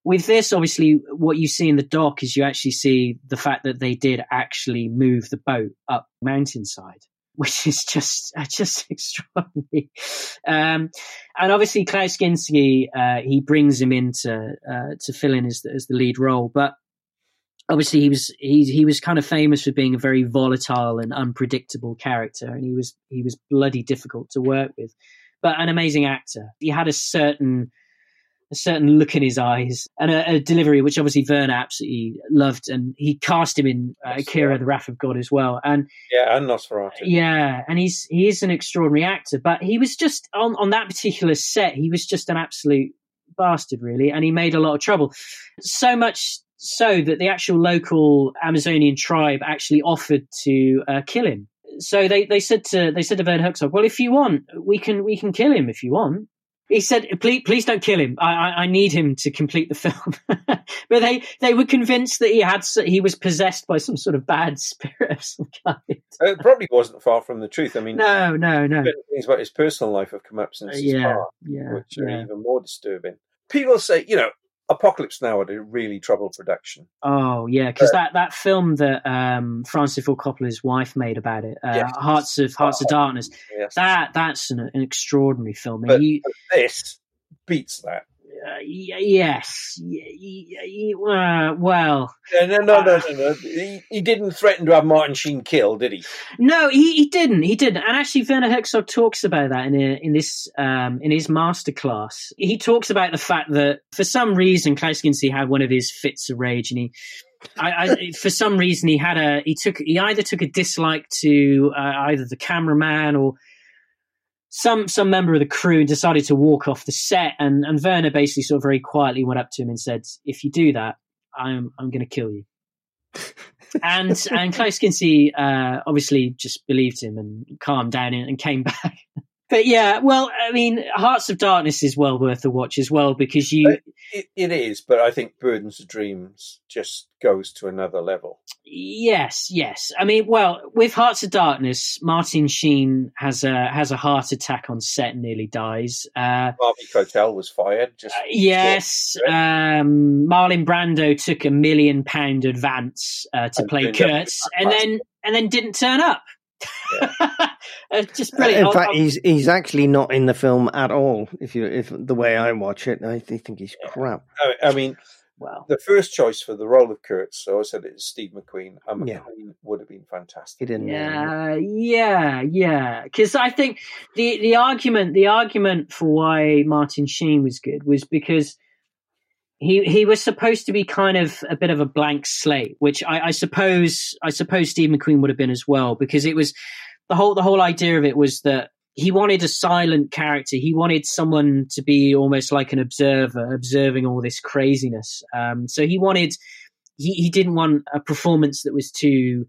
with this, obviously, what you see in the doc is you actually see the fact that they did actually move the boat up mountainside. Which is just uh, just extraordinary, um, and obviously Klaus Kinski uh, he brings him in to uh, to fill in as the, as the lead role, but obviously he was he he was kind of famous for being a very volatile and unpredictable character and he was he was bloody difficult to work with. But an amazing actor. He had a certain a certain look in his eyes and a, a delivery which obviously Werner absolutely loved and he cast him in uh, Aguirre the Wrath of God as well and Yeah, and Nosferatu. yeah, and he's he is an extraordinary actor, but he was just on on that particular set. He was just an absolute bastard, really, and he made a lot of trouble. So much so that the actual local Amazonian tribe actually offered to uh, kill him. So they, they said to they said to Vern Herzog, "Well, if you want, we can we can kill him if you want." He said, "Please, please don't kill him. I, I, I need him to complete the film." but they, they were convinced that he had he was possessed by some sort of bad spirit of some kind. Uh, It probably wasn't far from the truth. I mean, No, no, no. things about his personal life have come up since his yeah, yeah, which are yeah. even more disturbing. People say, you know, Apocalypse Now had a really troubled production. Oh yeah, because that, that film that um, Francis Ford Coppola's wife made about it, uh, Yes. Hearts of Hearts of Darkness. Yes. That that's an, an extraordinary film. But- you, but this beats that. Uh, yes, uh, well, No, no, no, no, no. no. He, he didn't threaten to have Martin Sheen killed, did he? no, he, he didn't. He didn't. And actually, Werner Herzog talks about that in a, in this um, in his masterclass. He talks about the fact that for some reason Klaus Kinski had one of his fits of rage, and he. I, I, for some reason, he had a he took he either took a dislike to uh, either the cameraman or some some member of the crew decided to walk off the set. And and Werner basically sort of very quietly went up to him and said, "If you do that, I'm I'm going to kill you." and and Klaus Kinski uh, obviously just believed him and calmed down and, and came back. But yeah, well, I mean, Hearts of Darkness is well worth a watch as well because you, It, it is, but I think Burdens of Dreams just goes to another level. yes, yes. I mean, well, with Hearts of Darkness, Martin Sheen has a has a heart attack on set, and nearly dies. Uh, Harvey Keitel was fired. Just yes, um, Marlon Brando took a million pound advance uh, to And play Kurtz, and then and then didn't turn up. Uh, just brilliant. In fact, he's he's actually not in the film at all. If you if the way I watch it, I think he's crap. I, I mean, well, the first choice for the role of Kurtz, so I said it is Steve McQueen, and Yeah. McQueen would have been fantastic. He didn't. Yeah, yeah, yeah. Because I think the the argument the argument for why Martin Sheen was good was because he he was supposed to be kind of a bit of a blank slate, which I, I suppose I suppose Steve McQueen would have been as well, because it was the whole the whole idea of it was that he wanted a silent character. He wanted someone to be almost like an observer, observing all this craziness. Um, so he wanted he, he didn't want a performance that was too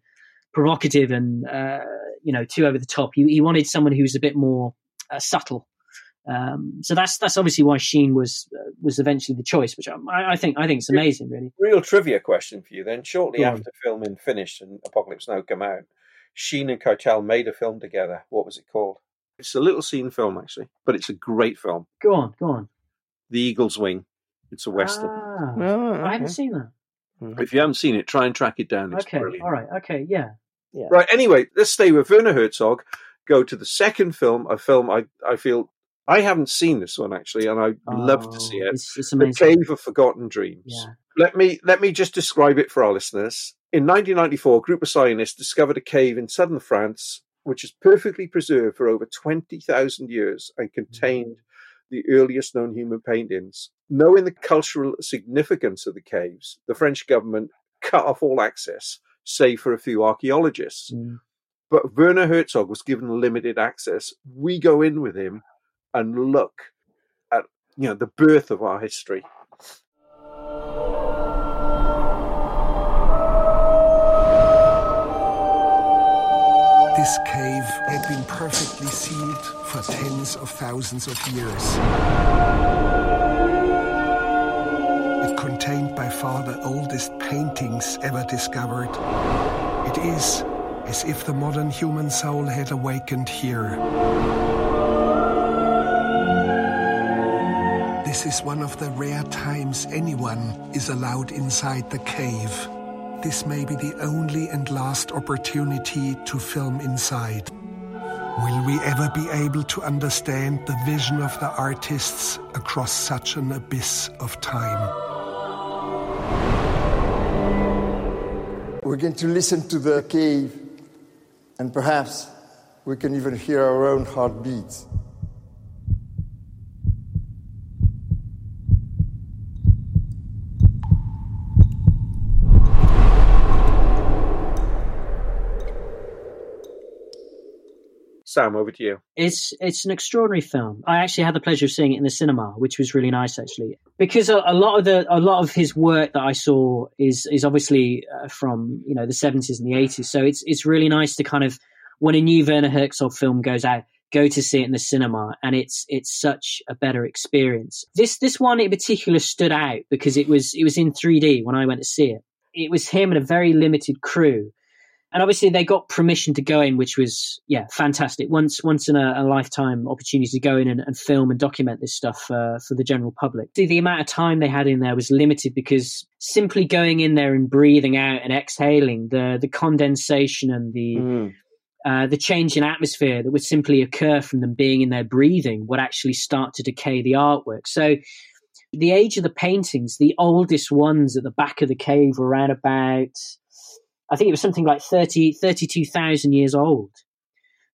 provocative and uh, you know too over the top. He, he wanted someone who was a bit more uh, subtle. Um, so that's that's obviously why Sheen was uh, was eventually the choice, which I, I think I think is amazing, really. Real trivia question for you then. Shortly Go on. after filming finished and Apocalypse Now come out, Sheen and Keitel made a film together. What was it called? It's a little seen film, actually, but it's a great film. Go on, go on. The Eagle's Wing. It's a western. Ah, Oh, I haven't seen that. Mhm. If you haven't seen it, try and track it down. It's Okay, brilliant. all right, okay, yeah. yeah. Right. Anyway, let's stay with Werner Herzog. Go to the second film, a film I I feel I haven't seen this one actually, and I'd love to see Oh, it. It's, it's The. Cave of Forgotten Dreams. Yeah. Let me let me just describe it for our listeners. In 1994, a group of scientists discovered a cave in southern France, which is perfectly preserved for over 20,000 years and contained the earliest known human paintings. Knowing the cultural significance of the caves, the French government cut off all access, save for a few archaeologists. Mm. But Werner Herzog was given limited access. We go in with him and look at you know the birth of our history. This cave had been perfectly sealed for tens of thousands of years. It contained by far the oldest paintings ever discovered. It is as if the modern human soul had awakened here. This is one of the rare times anyone is allowed inside the cave. This may be the only and last opportunity to film inside. Will we ever be able to understand the vision of the artists across such an abyss of time? We're going to listen to the cave, and perhaps we can even hear our own heartbeats. Sam, over to you. It's it's an extraordinary film. I actually had the pleasure of seeing it in the cinema, which was really nice actually, because a, a lot of the a lot of his work that I saw is is obviously uh, from you know the seventies and the eighties. So it's it's really nice to kind of when a new Werner Herzog film goes out, go to see it in the cinema, and it's it's such a better experience. This this one in particular stood out because it was it was in three D when I went to see it. It was him and a very limited crew and obviously they got permission to go in, which was yeah fantastic. Once once in a, a lifetime opportunity to go in and, and film and document this stuff uh, for the general public. The, the amount of time they had in there was limited because simply going in there and breathing out and exhaling the the condensation and the Mm. uh, the change in atmosphere that would simply occur from them being in there breathing would actually start to decay the artwork. So the age of the paintings, the oldest ones at the back of the cave were around about I think it was something like 30, 32,000 years old.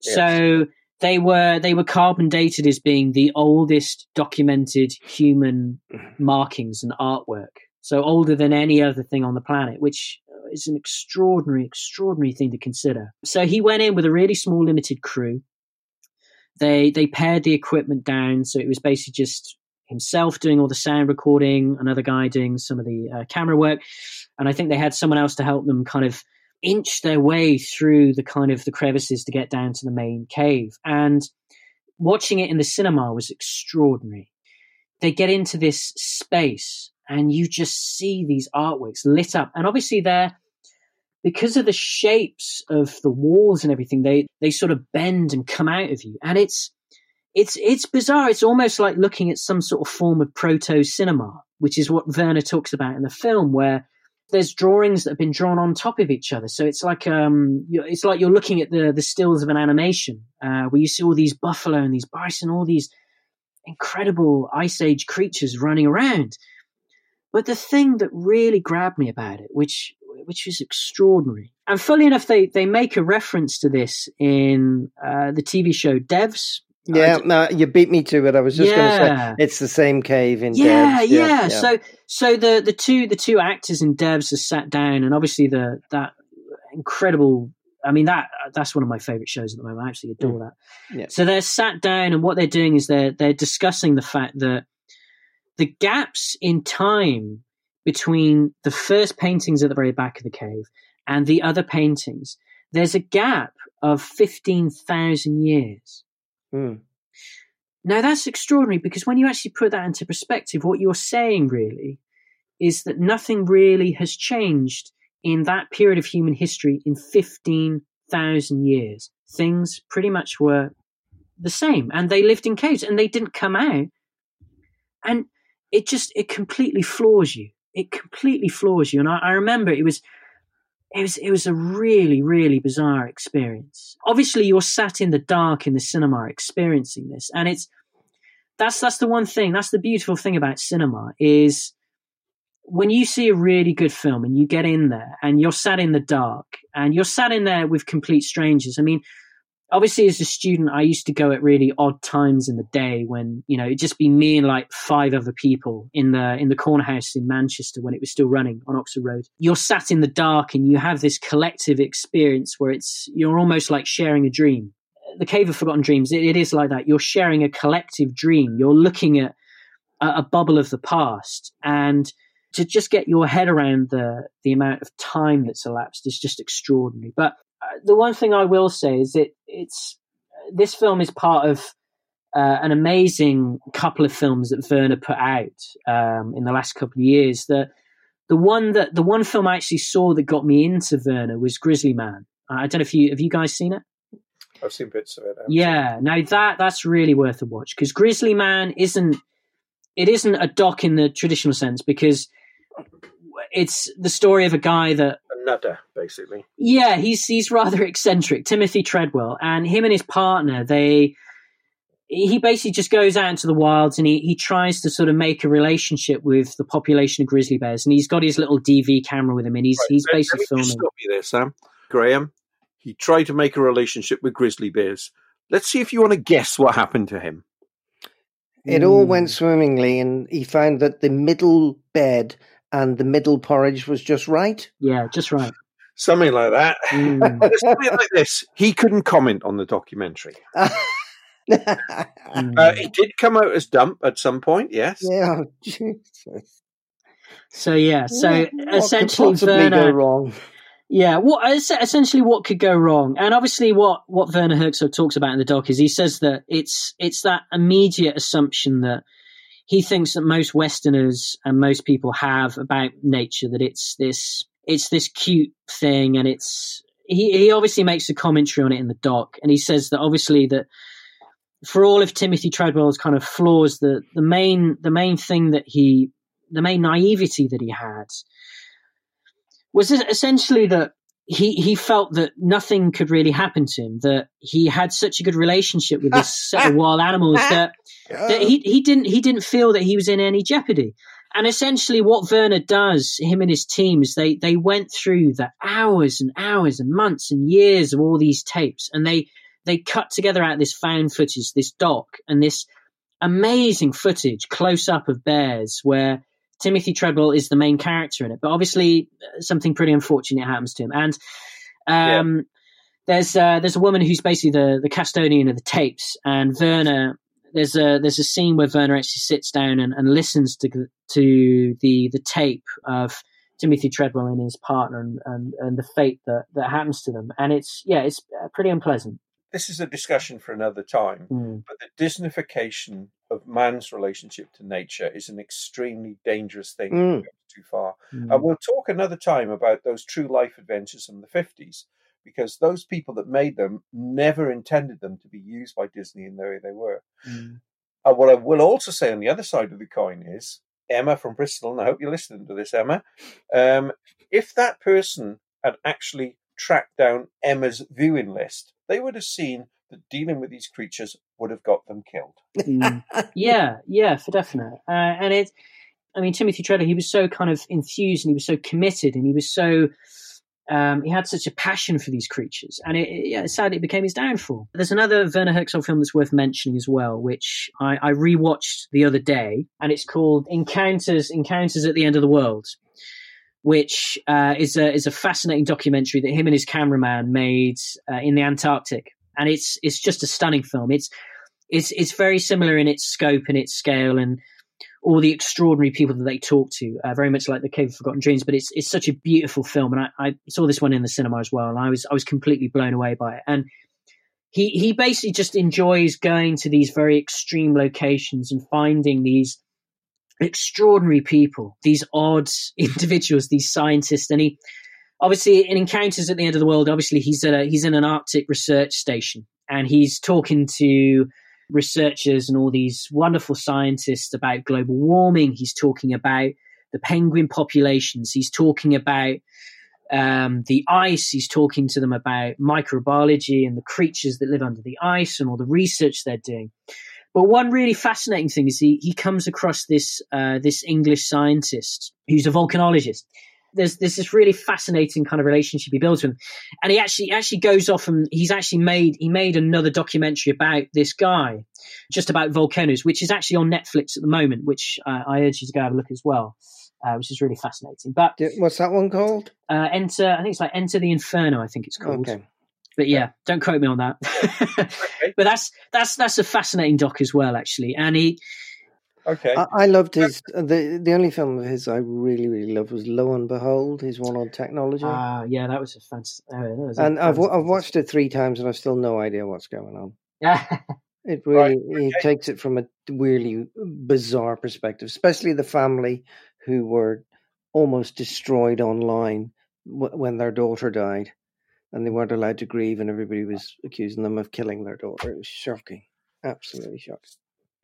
Yes. So they were they were carbon dated as being the oldest documented human mm-hmm. markings and artwork. So older than any other thing on the planet, which is an extraordinary, extraordinary thing to consider. So he went in with a really small, limited crew. They they pared the equipment down, so it was basically just himself doing all the sound recording, another guy doing some of the uh, camera work, and I think they had someone else to help them kind of inch their way through the kind of the crevices to get down to the main cave. And watching it in the cinema was extraordinary. They get into this space and you just see these artworks lit up. And obviously they're because of the shapes of the walls and everything, they they sort of bend and come out of you. And it's it's it's bizarre. It's almost like looking at some sort of form of proto cinema, which is what Werner talks about in the film, where there's drawings that have been drawn on top of each other. So it's like um, it's like you're looking at the the stills of an animation, uh, where you see all these buffalo and these bison, all these incredible ice age creatures running around. But the thing that really grabbed me about it, which which is extraordinary, and fully enough, they they make a reference to this in uh, the TV show Devs. Yeah, no, you beat me to it. I was just going to say it's the same cave in yeah, Devs. yeah, So, so the the two the two actors in Devs have sat down, and obviously the that incredible. I mean that that's one of my favorite shows at the moment. I actually mm. adore that. Yeah. So they're sat down, and what they're doing is they're they're discussing the fact that the gaps in time between the first paintings at the very back of the cave and the other paintings, there's a gap of fifteen thousand years. Hmm. Now that's extraordinary because when you actually put that into perspective, what you're saying really is that nothing really has changed in that period of human history in 15,000 years. Things pretty much were the same and they lived in caves and they didn't come out. And it just, it completely floors you. it completely floors you. And I, I remember it was it was it was a really really bizarre experience. Obviously, you're sat in the dark in the cinema experiencing this, and it's that's that's the one thing. That's the beautiful thing about cinema is when you see a really good film and you get in there and you're sat in the dark and you're sat in there with complete strangers. I mean, obviously as a student i used to go at really odd times in the day when you know it'd just be me and like five other people in the in the corner house in manchester when it was still running on oxford road. You're sat in the dark and you have this collective experience where it's you're almost like sharing a dream. The cave of forgotten dreams it, it is like that. You're sharing a collective dream. You're looking at a, a bubble of the past. And to just get your head around the the amount of time that's elapsed is just extraordinary. But the one thing I will say is that it's this film is part of uh, an amazing couple of films that Werner put out um, in the last couple of years. The the one that the one film I actually saw that got me into Werner was Grizzly Man. I don't know if you have you guys seen it. I've seen bits of it. Yeah, now that that's really worth a watch because Grizzly Man isn't it isn't a doc in the traditional sense because it's the story of a guy that nudder, basically. Yeah, he's he's rather eccentric, Timothy Treadwell, and him and his partner they. He basically just goes out into the wilds and he, he tries to sort of make a relationship with the population of grizzly bears. And he's got his little DV camera with him, and he's right. he's basically let me filming. Stop you there, Sam. Graham. He tried to make a relationship with grizzly bears. Let's see if you want to guess what happened to him. It all went hmm. swimmingly, and he found that the middle bed and the middle porridge was just right. Yeah, just right. Something like that. Mm. Something like this. He couldn't comment on the documentary. Mm. uh, it did come out as dump at some point, yes. Yeah, Jesus. So yeah, so What- what could essentially possibly Werner, go wrong? Yeah, what essentially what could go wrong, and obviously what what Werner Herzog talks about in the doc is he says that it's it's that immediate assumption that he thinks that most Westerners and most people have about nature that it's this it's this cute thing, and it's he he obviously makes a commentary on it in the doc, and he says that obviously that for all of Timothy Treadwell's kind of flaws, the the main the main thing that he the main naivety that he had was essentially that he he felt that nothing could really happen to him. That he had such a good relationship with this set of wild animals that that he he didn't he didn't feel that he was in any jeopardy. And essentially, what Werner does, him and his team, is they they went through the hours and hours and months and years of all these tapes, and they they cut together out this found footage, this doc, and this amazing footage, close up of bears, where Timothy Treadwell is the main character in it. But obviously, uh, something pretty unfortunate happens to him, and um, there's uh, there's a woman who's basically the the custodian of the tapes, and Werner. There's a there's a scene where Werner actually sits down and, and listens to to the the tape of Timothy Treadwell and his partner and, and, and the fate that, that happens to them, and it's yeah, it's uh, pretty unpleasant. This is a discussion for another time, Mm. but the Disneyfication of man's relationship to nature is an extremely dangerous thing Mm. too far. Mm. And we'll talk another time about those true life adventures from the 50s, because those people that made them never intended them to be used by Disney in the way they were. Mm. And what I will also say on the other side of the coin is Emma from Bristol, and I hope you're listening to this, Emma. Um, if that person had actually tracked down Emma's viewing list, they would have seen that dealing with these creatures would have got them killed. Mm. yeah, yeah, for definite. Uh, and it, I mean, Timothy Treadwell, he was so kind of enthused and he was so committed and he was so, um, he had such a passion for these creatures. And it, it, yeah, sadly, it became his downfall. There's another Werner Herzog film that's worth mentioning as well, which I, I rewatched the other day, and it's called Encounters Encounters at the End of the World. Which uh, is a is a fascinating documentary that him and his cameraman made uh, in the Antarctic, and it's it's just a stunning film. It's it's it's very similar in its scope and its scale and all the extraordinary people that they talk to, uh, very much like the Cave of Forgotten Dreams. But it's it's such a beautiful film, and I, I saw this one in the cinema as well, and I was I was completely blown away by it. And he he basically just enjoys going to these very extreme locations and finding these extraordinary people, these odd individuals, these scientists, and he obviously in encounters at the end of the world obviously he's at a, he's in an arctic research station and he's talking to researchers and all these wonderful scientists about global warming he's talking about the penguin populations. He's talking about um, the ice. He's talking to them about microbiology and the creatures that live under the ice and all the research they're doing. But one really fascinating thing is he, he comes across this uh, this English scientist who's a volcanologist. There's there's this really fascinating kind of relationship he builds with him, and he actually actually goes off and he's actually made he made another documentary about this guy, just about volcanoes, which is actually on Netflix at the moment, which uh, I urge you to go have a look as well uh, which is really fascinating. But what's that one called? Uh, Enter. I think it's like Enter the Inferno. I think it's called. Okay. But yeah, don't quote me on that. okay. But that's that's that's a fascinating doc as well, actually. And he. Okay. I, I loved his the the only film of his I really really loved was Lo and Behold, his one on technology. Ah, uh, yeah, that was a fantastic. Uh, and i I've I've watched it three times and I've still no idea what's going on. Yeah. It really right, okay. he takes it from a really bizarre perspective, especially the family who were almost destroyed online w- when their daughter died, and they weren't allowed to grieve, and everybody was accusing them of killing their daughter. It was shocking, absolutely shocking.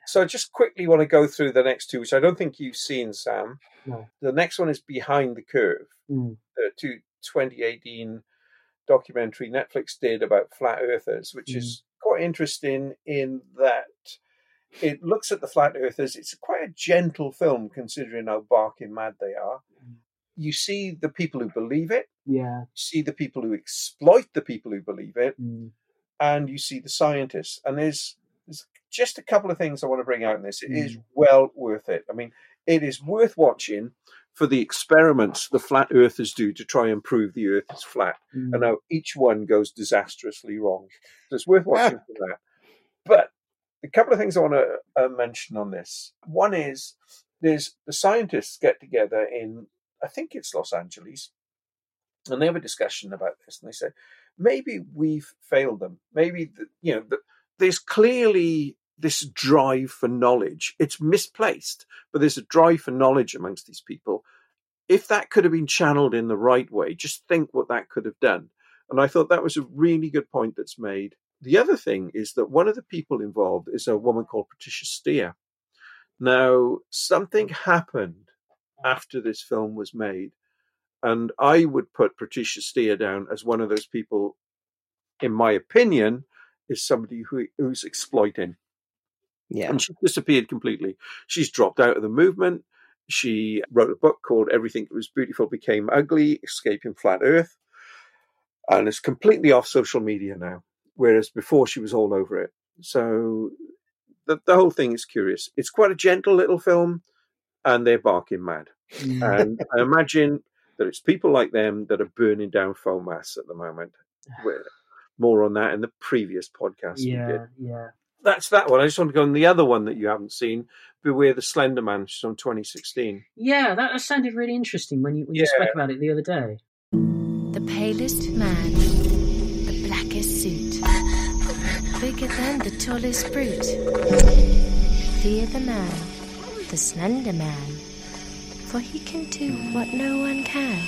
So, I just quickly want to go through the next two, which I don't think you've seen, Sam. No. The next one is Behind the Curve, mm. the two, 2018 documentary Netflix did about flat earthers, which mm. is quite interesting in that it looks at the flat earthers. It's quite a gentle film considering how barking mad they are. Mm. You see the people who believe it. Yeah. You see the people who exploit the people who believe it. Mm. And you see the scientists. And there's, there's just a couple of things I want to bring out in this. It mm. is well worth it. I mean, it is worth watching for the experiments the flat earthers do to try and prove the earth is flat. Mm. And how each one goes disastrously wrong. So it's worth watching for that. But a couple of things I want to uh, mention on this. One is there's the scientists get together in, I think it's Los Angeles, and they have a discussion about this, and they say maybe we've failed them. Maybe the, you know the, there's clearly this drive for knowledge. It's misplaced, but there's a drive for knowledge amongst these people. If that could have been channeled in the right way, just think what that could have done. And I thought that was a really good point that's made the other thing is that one of the people involved is a woman called Patricia Steere. Now, something happened after this film was made, and I would put Patricia Steere down as one of those people, in my opinion, is somebody who, who's exploiting. Yeah. And she disappeared completely. She's dropped out of the movement. She wrote a book called Everything That Was Beautiful Became Ugly Escaping Flat Earth. And it's completely off social media now whereas before she was all over it. So the, the whole thing is curious. It's quite a gentle little film, and they're barking mad. And I imagine that it's people like them that are burning down FOMAS at the moment. We're more on that in the previous podcast. Yeah, yeah. That's that one. I just want to go on the other one that you haven't seen, Beware the Slender Man, which is on 2016. Yeah, that sounded really interesting when you when yeah. you spoke about it the other day. The palest man, the blackest suit bigger than the tallest brute. Fear the man, the slender man, for he can do what no one can.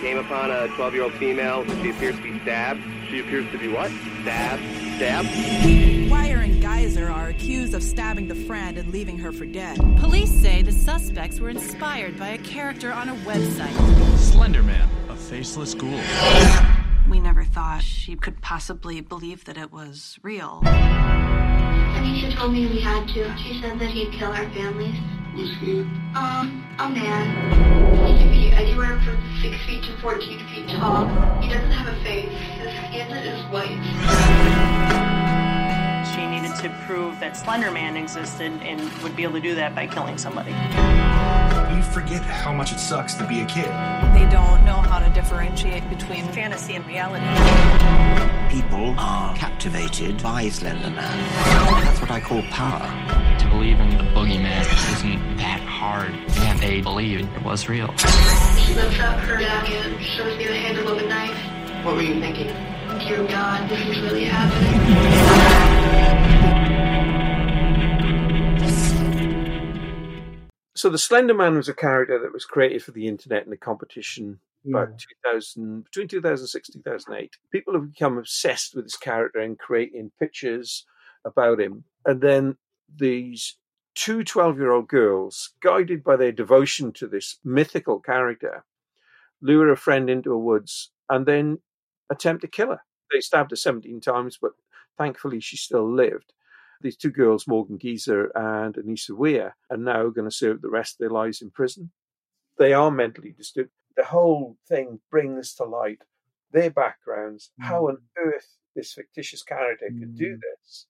Came upon a 12 year old female. She appears to be stabbed. She appears to be what? Stabbed? Stabbed? Weier and Geyser are accused of stabbing the friend and leaving her for dead. Police say the suspects were inspired by a character on a website. Slenderman, a faceless ghoul. We never thought she could possibly believe that it was real. Anissa told me we had to. She said that he'd kill our families. Who's he? Um, a man. He could be anywhere from 6 feet to 14 feet tall. He doesn't have a face. His skin is white. She needed to prove that Slenderman existed and would be able to do that by killing somebody. You forget how much it sucks to be a kid. They don't know how to differentiate between fantasy and reality. People are captivated by Slenderman. That's what I call power. To believe in the boogeyman isn't that hard, and they believe it was real. She lifts up her jacket, shows me the handle of a knife. What were you thinking? Dear God, this is really happening. So the Slender Man was a character that was created for the internet in a competition yeah. about 2000 between 2006 and 2008. People have become obsessed with this character and creating pictures about him, and then these two 12 year old girls, guided by their devotion to this mythical character, lure a friend into a woods and then attempt to kill her. They stabbed her 17 times, but thankfully she still lived. These two girls, Morgan Geyser and Anissa Weier, are now going to serve the rest of their lives in prison. They are mentally disturbed. The whole thing brings to light their backgrounds, mm. how on earth this fictitious character mm. could do mm. this.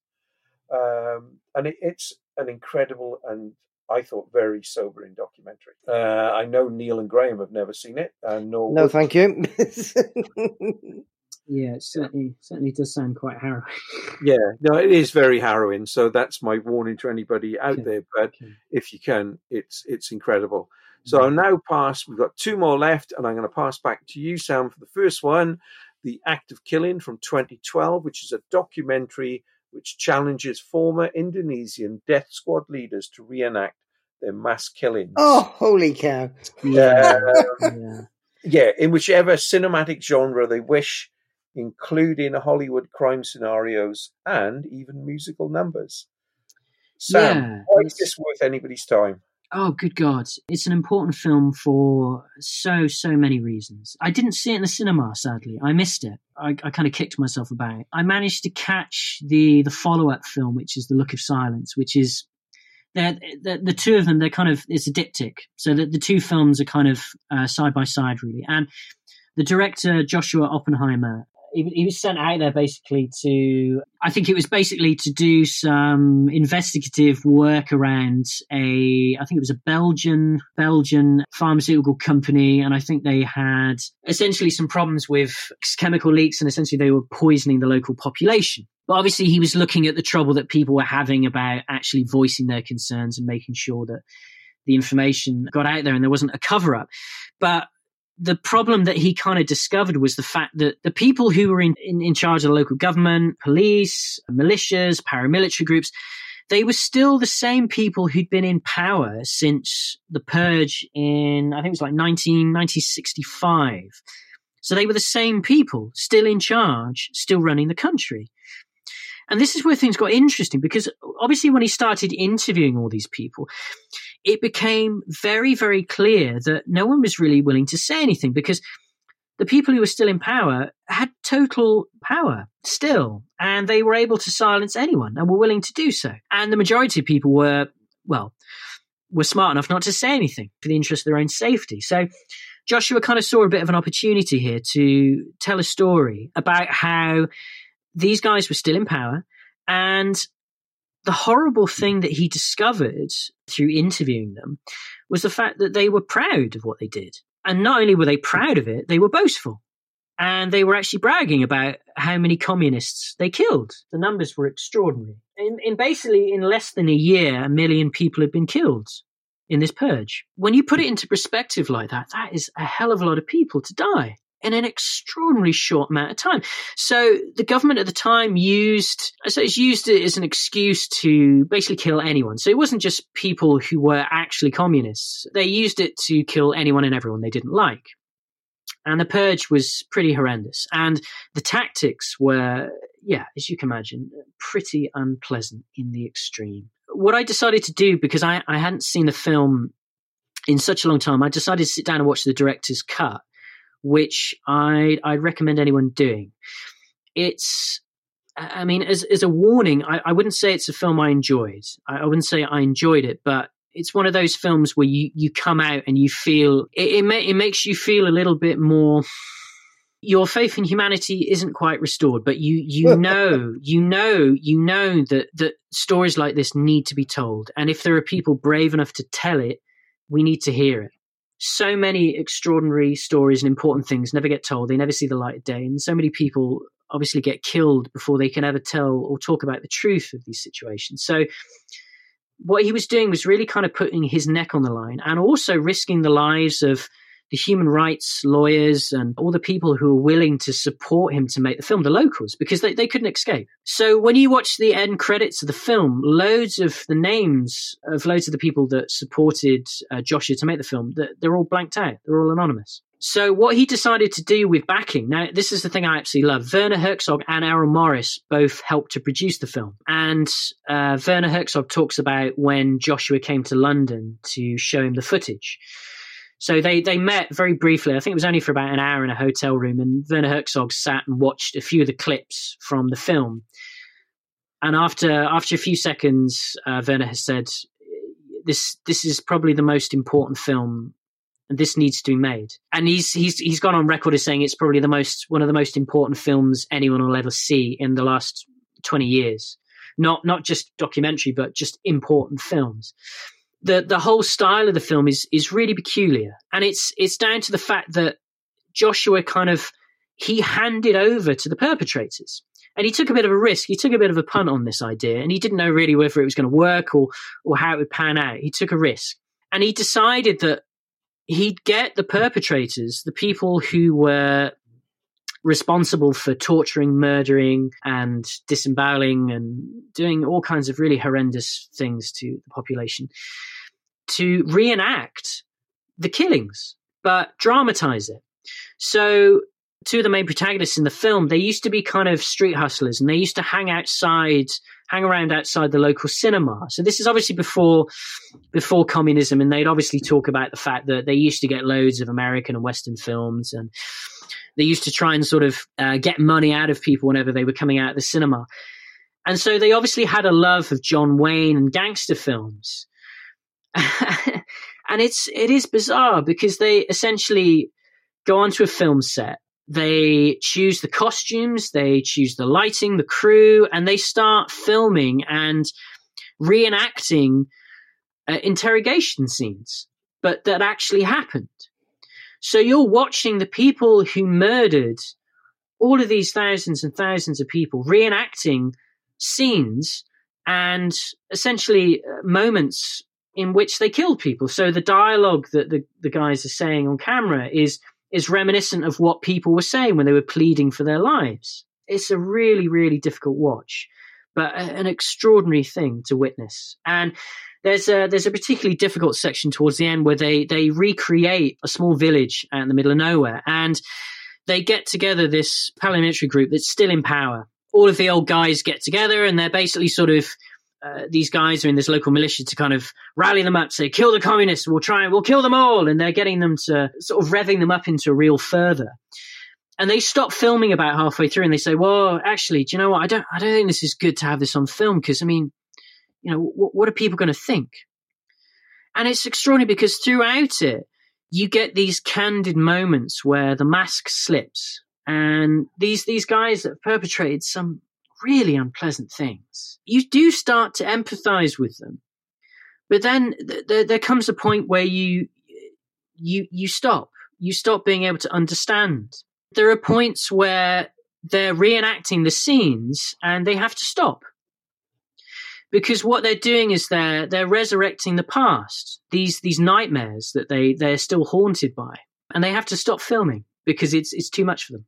Um, and it, it's an incredible and I thought very sobering documentary. Uh, I know Neil and Graham have never seen it, and no, no, thank you. yeah, it certainly certainly does sound quite harrowing. yeah, no, it is very harrowing. So that's my warning to anybody out okay. there. But okay. if you can, it's it's incredible. So mm. I'll now pass. We've got two more left, and I'm going to pass back to you, Sam, for the first one, "The Act of Killing" from 2012, which is a documentary which challenges former Indonesian death squad leaders to reenact their mass killings. Oh, holy cow! Yeah, yeah. yeah, in whichever cinematic genre they wish, including Hollywood crime scenarios and even musical numbers. Sam, yeah, why is this worth anybody's time? Oh, good God. It's an important film for so, so many reasons. I didn't see it in the cinema, sadly. I missed it. I, I kind of kicked myself about it. I managed to catch the, the follow up film, which is The Look of Silence, which is they're, the, the two of them, they're kind of, it's a diptych. So the, the two films are kind of uh, side by side, really. And the director, Joshua Oppenheimer, he, was sent out there basically to I think it was basically to do some investigative work around a I think it was a Belgian Belgian pharmaceutical company and I think they had essentially some problems with chemical leaks and essentially they were poisoning the local population. But obviously he was looking at the trouble that people were having about actually voicing their concerns and making sure that the information got out there and there wasn't a cover up. But the problem that he kind of discovered was the fact that the people who were in, in, in, charge of the local government, police, militias, paramilitary groups, they were still the same people who'd been in power since the purge in, I think it was like 19, 1965. So they were the same people still in charge, still running the country. And this is where things got interesting because obviously when he started interviewing all these people, it became very, very clear that no one was really willing to say anything because the people who were still in power had total power still, and they were able to silence anyone and were willing to do so. And the majority of people were, well, were smart enough not to say anything for the interest of their own safety. So Joshua kind of saw a bit of an opportunity here to tell a story about how these guys were still in power and the horrible thing that he discovered through interviewing them was the fact that they were proud of what they did. And not only were they proud of it, they were boastful. And they were actually bragging about how many communists they killed. The numbers were extraordinary. In, in basically, in less than a year, a million people had been killed in this purge. When you put it into perspective like that, that is a hell of a lot of people to die in an extraordinarily short amount of time. So the government at the time used, I suppose, used it as an excuse to basically kill anyone. So it wasn't just people who were actually communists. They used it to kill anyone and everyone they didn't like. And the purge was pretty horrendous. And the tactics were, yeah, as you can imagine, pretty unpleasant in the extreme. What I decided to do, because I, I hadn't seen the film in such a long time, I decided to sit down and watch the director's cut which I I'd recommend anyone doing. It's I mean, as as a warning, I, I wouldn't say it's a film I enjoyed. I, I, wouldn't say I enjoyed it, but it's one of those films where you, you come out and you feel it. It, it makes you feel a little bit more. Your faith in humanity isn't quite restored, but you you know you know you know that that stories like this need to be told, and if there are people brave enough to tell it, we need to hear it so many extraordinary stories and important things never get told. They never see the light of day. And so many people obviously get killed before they can ever tell or talk about the truth of these situations. So, what he was doing was really kind of putting his neck on the line and also risking the lives of the human rights lawyers and all the people who were willing to support him to make the film, the locals, because they, they couldn't escape. So when you watch the end credits of the film, loads of the names of loads of the people that supported uh, Joshua to make the film, they're all blanked out. They're all anonymous. So what he decided to do with backing, now this is the thing I absolutely love. Werner Herzog and Errol Morris both helped to produce the film. And uh, Werner Herzog talks about when Joshua came to London to show him the footage. So they, they met very briefly. I think it was only for about an hour in a hotel room. And Werner Herzog sat and watched a few of the clips from the film. And after after a few seconds, uh, Werner has said, "This this is probably the most important film and this needs to be made. And he's he's he's gone on record as saying it's probably the most one of the most important films anyone will ever see in the last twenty years. Not not just documentary, but just important films. The the whole style of the film is is really peculiar, and it's it's down to the fact that Joshua kind of he handed over to the perpetrators. And he took a bit of a risk. He took a bit of a punt on this idea, and he didn't know really whether it was going to work or or how it would pan out. He took a risk, and he decided that he'd get the perpetrators, the people who were responsible for torturing, murdering, and disemboweling and doing all kinds of really horrendous things to the population, to reenact the killings, but dramatize it. So, two of the main protagonists in the film, they used to be kind of street hustlers and they used to hang outside hang around outside the local cinema. So this is obviously before before communism, and they'd obviously talk about the fact that they used to get loads of American and Western films, and they used to try and sort of uh, get money out of people whenever they were coming out of the cinema. And so they obviously had a love of John Wayne and gangster films. and it's it is bizarre because they essentially go onto a film set they choose the costumes, they choose the lighting, the crew, and they start filming and reenacting uh, interrogation scenes, but that actually happened. So you're watching the people who murdered all of these thousands and thousands of people reenacting scenes and essentially uh, moments in which they killed people. So the dialogue that the, the guys are saying on camera is is reminiscent of what people were saying when they were pleading for their lives. It's a really, really difficult watch, but an extraordinary thing to witness. And there's a there's a particularly difficult section towards the end where they they recreate a small village out in the middle of nowhere, and they get together this parliamentary group that's still in power. All of the old guys get together, and they're basically sort of uh, these guys are in this local militia to kind of rally them up, say, kill the communists, we'll try and we'll kill them all. And they're getting them to sort of revving them up into a real further. And they stop filming about halfway through and they say, well, actually, do you know what? I don't, I don't think this is good to have this on film because, I mean, you know, what, what are people going to think? And it's extraordinary because throughout it, you get these candid moments where the mask slips and these, these guys that have perpetrated some really unpleasant things, you do start to empathize with them. But then th- th- there comes a point where you you you stop. You stop being able to understand. There are points where they're reenacting the scenes and they have to stop because what they're doing is they're they're resurrecting the past these these nightmares that they they're still haunted by and they have to stop filming because it's it's too much for them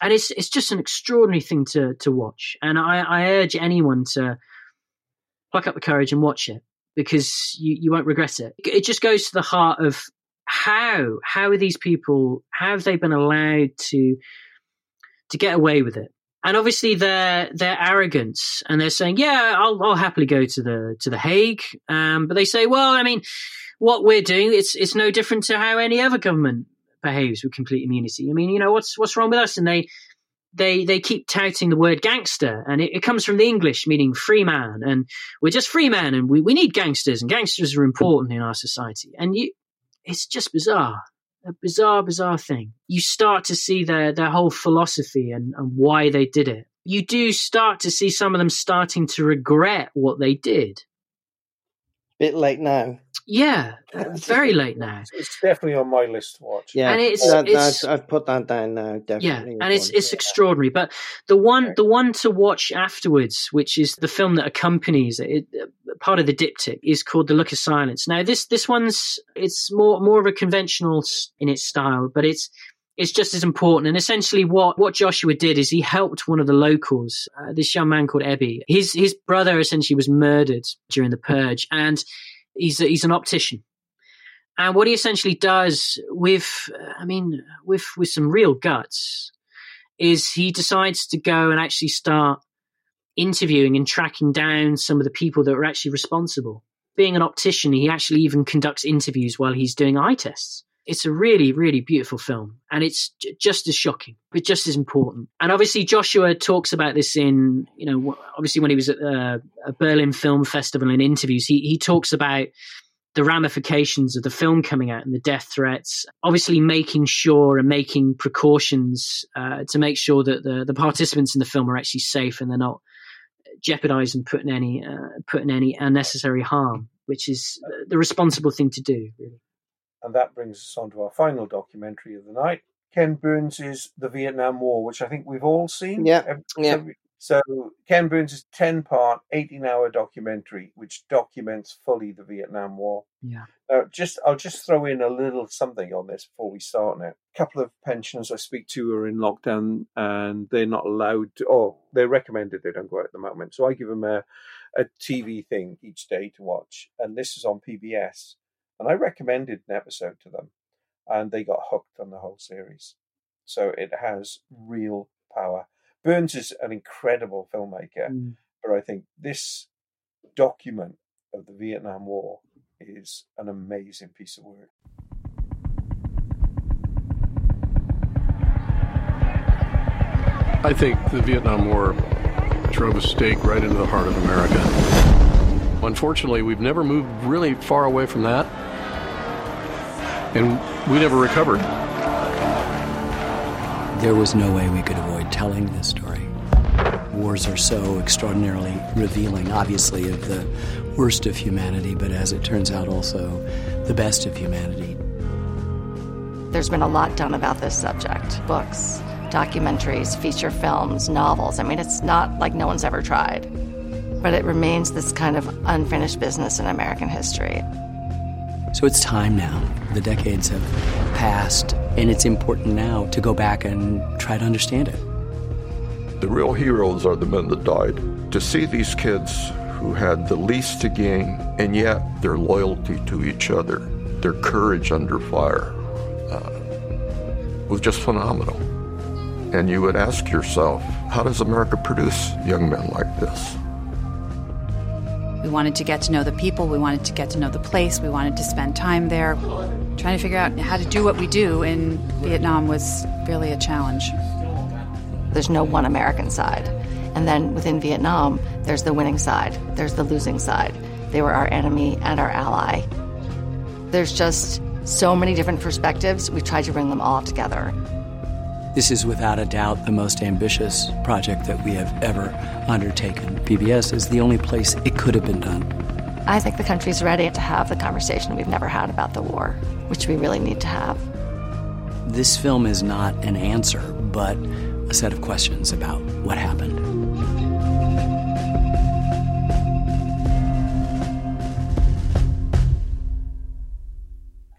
and it's it's just an extraordinary thing to to watch. And I, I urge anyone to pluck up the courage and watch it because you, you won't regret it. It just goes to the heart of how how are these people how have they been allowed to to get away with it? And obviously their their arrogance and they're saying, yeah, I'll I'll happily go to the to the Hague. Um, but they say, well, I mean, what we're doing it's it's no different to how any other government behaves with complete immunity. I mean, you know, what's what's wrong with us? And they they they keep touting the word gangster, and it, it comes from the English meaning free man, and we're just free men, and we, we need gangsters, and gangsters are important in our society. And you, it's just bizarre, a bizarre, bizarre thing. You start to see their their whole philosophy and, and why they did it. You do start to see some of them starting to regret what they did. Bit late now. Yeah, uh, very late now. It's definitely on my list to watch. Yeah, and it's, that, it's I've put that down now. Definitely, yeah, and it's it's extraordinary. But the one the one to watch afterwards, which is the film that accompanies it, it part of the diptych, is called The Look of Silence. Now this this one's it's more more of a conventional in its style, but it's it's just as important. And essentially, what what Joshua did is he helped one of the locals, uh, this young man called Ebby. His his brother essentially was murdered during the purge, and he's a, he's an optician, And what he essentially does with, I mean, with with some real guts, is he decides to go and actually start interviewing and tracking down some of the people that were actually responsible. Being an optician, he actually even conducts interviews while he's doing eye tests. It's a really, really beautiful film, and it's just as shocking, but just as important. And obviously, Joshua talks about this in, you know, obviously when he was at uh, a Berlin Film Festival in interviews, he he talks about the ramifications of the film coming out and the death threats. Obviously, making sure and making precautions uh, to make sure that the the participants in the film are actually safe and they're not jeopardizing putting any uh, putting any unnecessary harm, which is the responsible thing to do, really. And that brings us on to our final documentary of the night. Ken Burns' is The Vietnam War, which I think we've all seen. Yeah. yeah. So Ken Burns' is 10 part, 18 hour documentary, which documents fully the Vietnam War. Yeah. Now, just I'll just throw in a little something on this before we start now. A couple of pensioners I speak to are in lockdown and they're not allowed to, or they're recommended they don't go out at the moment. So I give them a, a TV thing each day to watch. And this is on PBS. And I recommended an episode to them, and they got hooked on the whole series. So it has real power. Burns is an incredible filmmaker, mm. but I think this document of the Vietnam War is an amazing piece of work. I think the Vietnam War drove a stake right into the heart of America. Unfortunately, we've never moved really far away from that and we never recovered. There was no way we could avoid telling this story. Wars are so extraordinarily revealing, obviously, of the worst of humanity, but as it turns out, also the best of humanity. There's been a lot done about this subject books, documentaries, feature films, novels. I mean, it's not like no one's ever tried. But it remains this kind of unfinished business in American history. So it's time now. The decades have passed, and it's important now to go back and try to understand it. The real heroes are the men that died. To see these kids who had the least to gain, and yet their loyalty to each other, their courage under fire, uh, was just phenomenal. And you would ask yourself, how does America produce young men like this? We wanted to get to know the people, we wanted to get to know the place, we wanted to spend time there. Trying to figure out how to do what we do in Vietnam was really a challenge. There's no one American side. And then within Vietnam, there's the winning side, there's the losing side. They were our enemy and our ally. There's just so many different perspectives. We tried to bring them all together. This is without a doubt the most ambitious project that we have ever undertaken. PBS is the only place it could have been done. I think the country's ready to have the conversation we've never had about the war, which we really need to have. This film is not an answer, but a set of questions about what happened.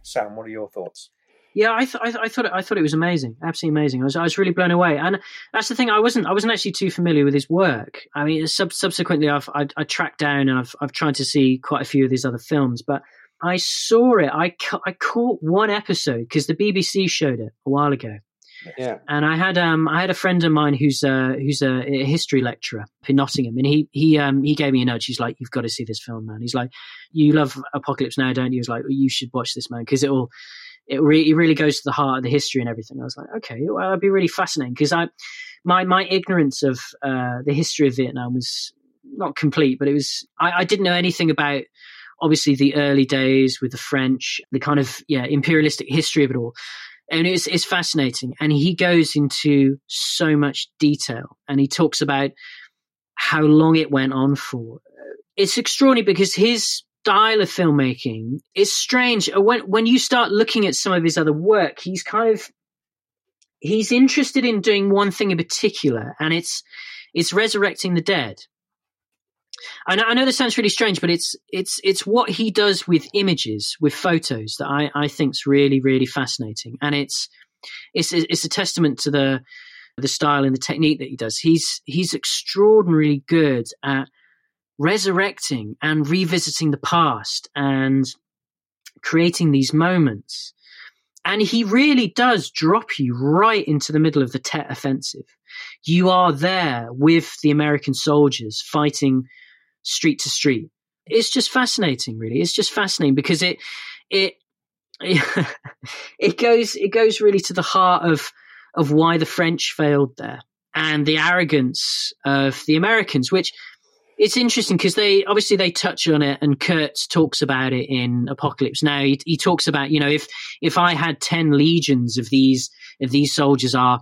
Sam, what are your thoughts? Yeah, I, th- I, th- I, thought it, I thought it was amazing, absolutely amazing. I was I was really blown away, and that's the thing. I wasn't I wasn't actually too familiar with his work. I mean, sub- subsequently, I've I, I, tracked down and I've I've tried to see quite a few of his other films, but I saw it. I ca- I caught one episode because the BBC showed it a while ago. Yeah, and I had um I had a friend of mine who's a who's a, a history lecturer in Nottingham, and he he um he gave me a nudge. He's like, "You've got to see this film, man." He's like, "You love Apocalypse Now, don't you?" He's like, "You should watch this, man, because it'll." It, re- it really goes to the heart of the history and everything. I was like, okay, well, that'd be really fascinating because I, my my ignorance of uh, the history of Vietnam was not complete, but it was I, I didn't know anything about obviously the early days with the French, the kind of yeah imperialistic history of it all. And it's, it's fascinating. And he goes into so much detail and he talks about how long it went on for. It's extraordinary because his style of filmmaking is strange. Uh, when when you start looking at some of his other work, he's kind of he's interested in doing one thing in particular, and it's it's resurrecting the dead. I know, I know this sounds really strange, but it's it's it's what he does with images, with photos that I I think's really really fascinating, and it's it's it's a testament to the the style and the technique that he does. He's he's extraordinarily good at resurrecting and revisiting the past and creating these moments. And he really does drop you right into the middle of the Tet offensive. You are there with the American soldiers fighting street to street. It's just fascinating, really. It's just fascinating because it it it goes it goes really to the heart of of why the French failed there and the arrogance of the Americans, which it's interesting because they obviously they touch on it and Kurtz talks about it in Apocalypse Now. He, he, talks about you know if if I had ten legions of these of these soldiers, our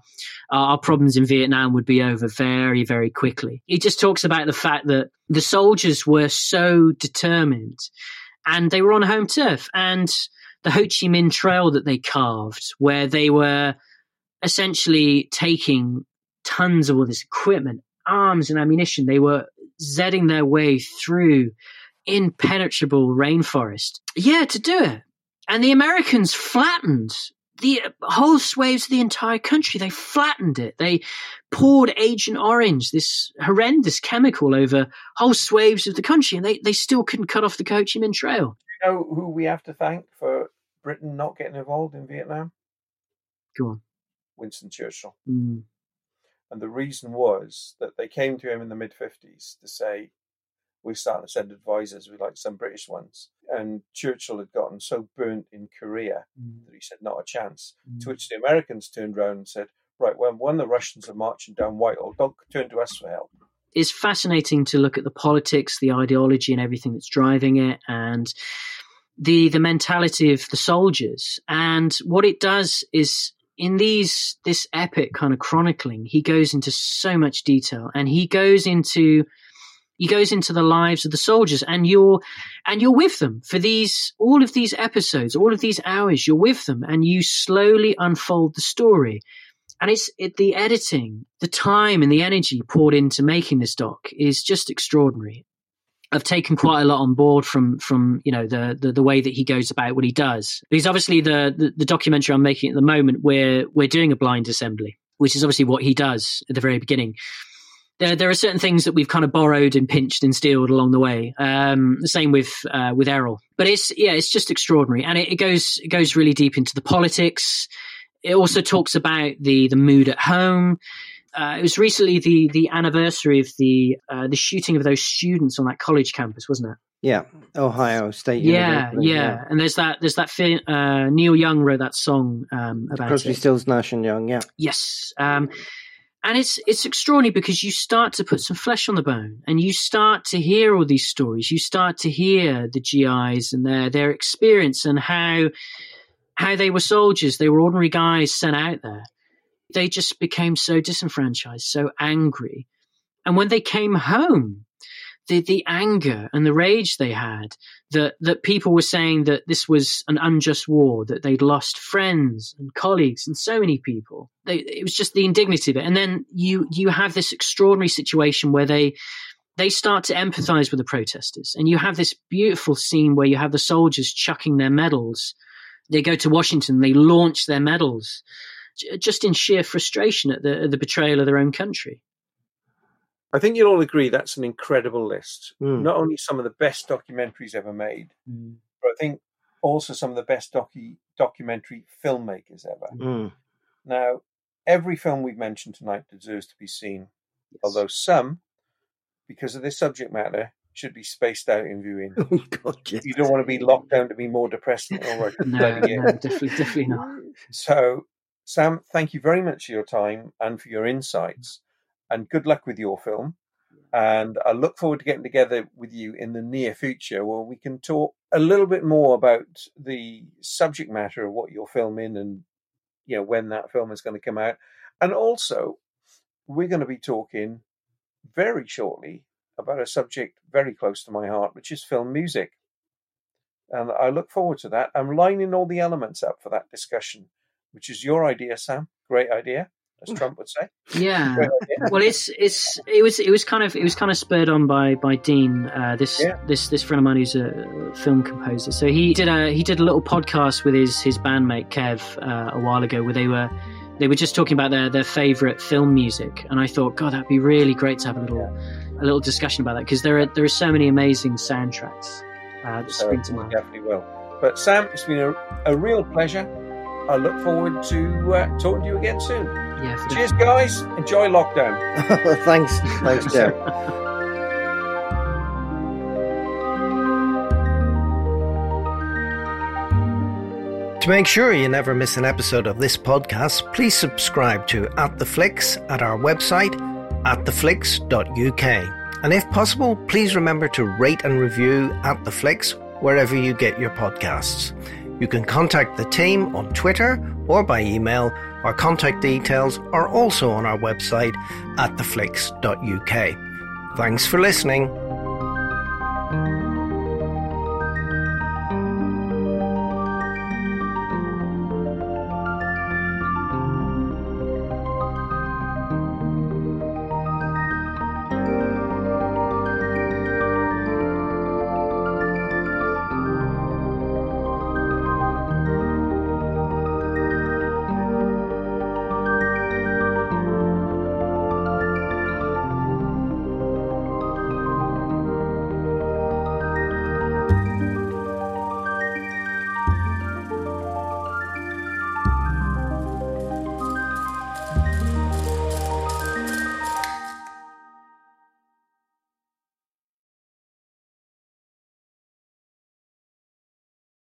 our problems in Vietnam would be over very very quickly. He just talks about the fact that the soldiers were so determined and they were on home turf and the Ho Chi Minh Trail that they carved, where they were essentially taking tons of all this equipment, arms and ammunition. They were zedding their way through impenetrable rainforest. Yeah, to do it. And the Americans flattened the whole swathes of the entire country. They flattened it. They poured Agent Orange, this horrendous chemical, over whole swathes of the country, and they, they still couldn't cut off the Ho Chi Minh Trail. You know who we have to thank for Britain not getting involved in Vietnam? Go on. Winston Churchill. Mm. And the reason was that they came to him in the mid 50s to say, we're starting to send advisors, we like some British ones. And Churchill had gotten so burnt in Korea mm. that he said, not a chance. Mm. To which the Americans turned around and said, right, when, when the Russians are marching down Whitehall, don't turn to us for help. It's fascinating to look at the politics, the ideology, and everything that's driving it, and the the mentality of the soldiers. And what it does is in these this epic kind of chronicling, he goes into so much detail and he goes into he goes into the lives of the soldiers and you're and you're with them for these all of these episodes all of these hours you're with them and you slowly unfold the story. And it's it, the editing the time and the energy poured into making this doc is just extraordinary I've taken quite a lot on board from from you know the, the, the way that he goes about what he does because obviously the, the, the documentary I'm making at the moment we're we're doing a blind assembly which is obviously what he does at the very beginning. There there are certain things that we've kind of borrowed and pinched and stealed along the way. Um, the same with uh, with Errol, but it's yeah it's just extraordinary and it, it goes it goes really deep into the politics. It also talks about the the mood at home uh, it was recently the the anniversary of the uh, the shooting of those students on that college campus, wasn't it? Yeah, Ohio State. Yeah, yeah, yeah, And there's that there's that fi- uh, Neil Young wrote that song um, about Crosby, it. Stills, Nash and Young. Yeah. Yes. Um, and it's it's extraordinary because you start to put some flesh on the bone, and you start to hear all these stories. You start to hear the GIs and their their experience and how how they were soldiers. They were ordinary guys sent out there they just became so disenfranchised, so angry. And when they came home, the, the anger and the rage they had that, that people were saying that this was an unjust war, that they'd lost friends and colleagues and so many people. They, it was just the indignity of it. And then you, you have this extraordinary situation where they, they start to empathize with the protesters. And you have this beautiful scene where you have the soldiers chucking their medals. They go to Washington, they launch their medals just in sheer frustration at the, the betrayal of their own country. I think you'll all agree that's an incredible list. Mm. Not only some of the best documentaries ever made, mm. but I think also some of the best docu- documentary filmmakers ever. Mm. Now, every film we've mentioned tonight deserves to be seen, yes. although some, because of their subject matter, should be spaced out in viewing. Oh God, yes. You don't want to be locked down to be more depressed than already. no, no, definitely, definitely not. So Sam, thank you very much for your time and for your insights, and good luck with your film. And I look forward to getting together with you in the near future where we can talk a little bit more about the subject matter of what you're filming and you know when that film is going to come out. And also, we're going to be talking very shortly about a subject very close to my heart, which is film music. And I look forward to that. I'm lining all the elements up for that discussion which is your idea, Sam. Great idea, as Trump would say. Yeah. well, it's it's it was it was kind of it was kind of spurred on by by Dean, uh, this yeah. this this friend of mine who's a film composer. So he did a he did a little podcast with his his bandmate Kev uh, a while ago where they were they were just talking about their their favorite film music, and I thought, God, that'd be really great to have a little a little discussion about that because there are there are so many amazing soundtracks uh, that spring to mind. Definitely will. But Sam, it's been a, a real pleasure. I look forward to uh, talking to you again soon. Yes. Cheers, guys. Enjoy lockdown. thanks, thanks, Jeff. To make sure you never miss an episode of this podcast, please subscribe to At the Flicks at our website, attheflicks.uk. And if possible, please remember to rate and review At the Flicks wherever you get your podcasts. You can contact the team on Twitter or by email. Our contact details are also on our website at theflicks.uk. Thanks for listening.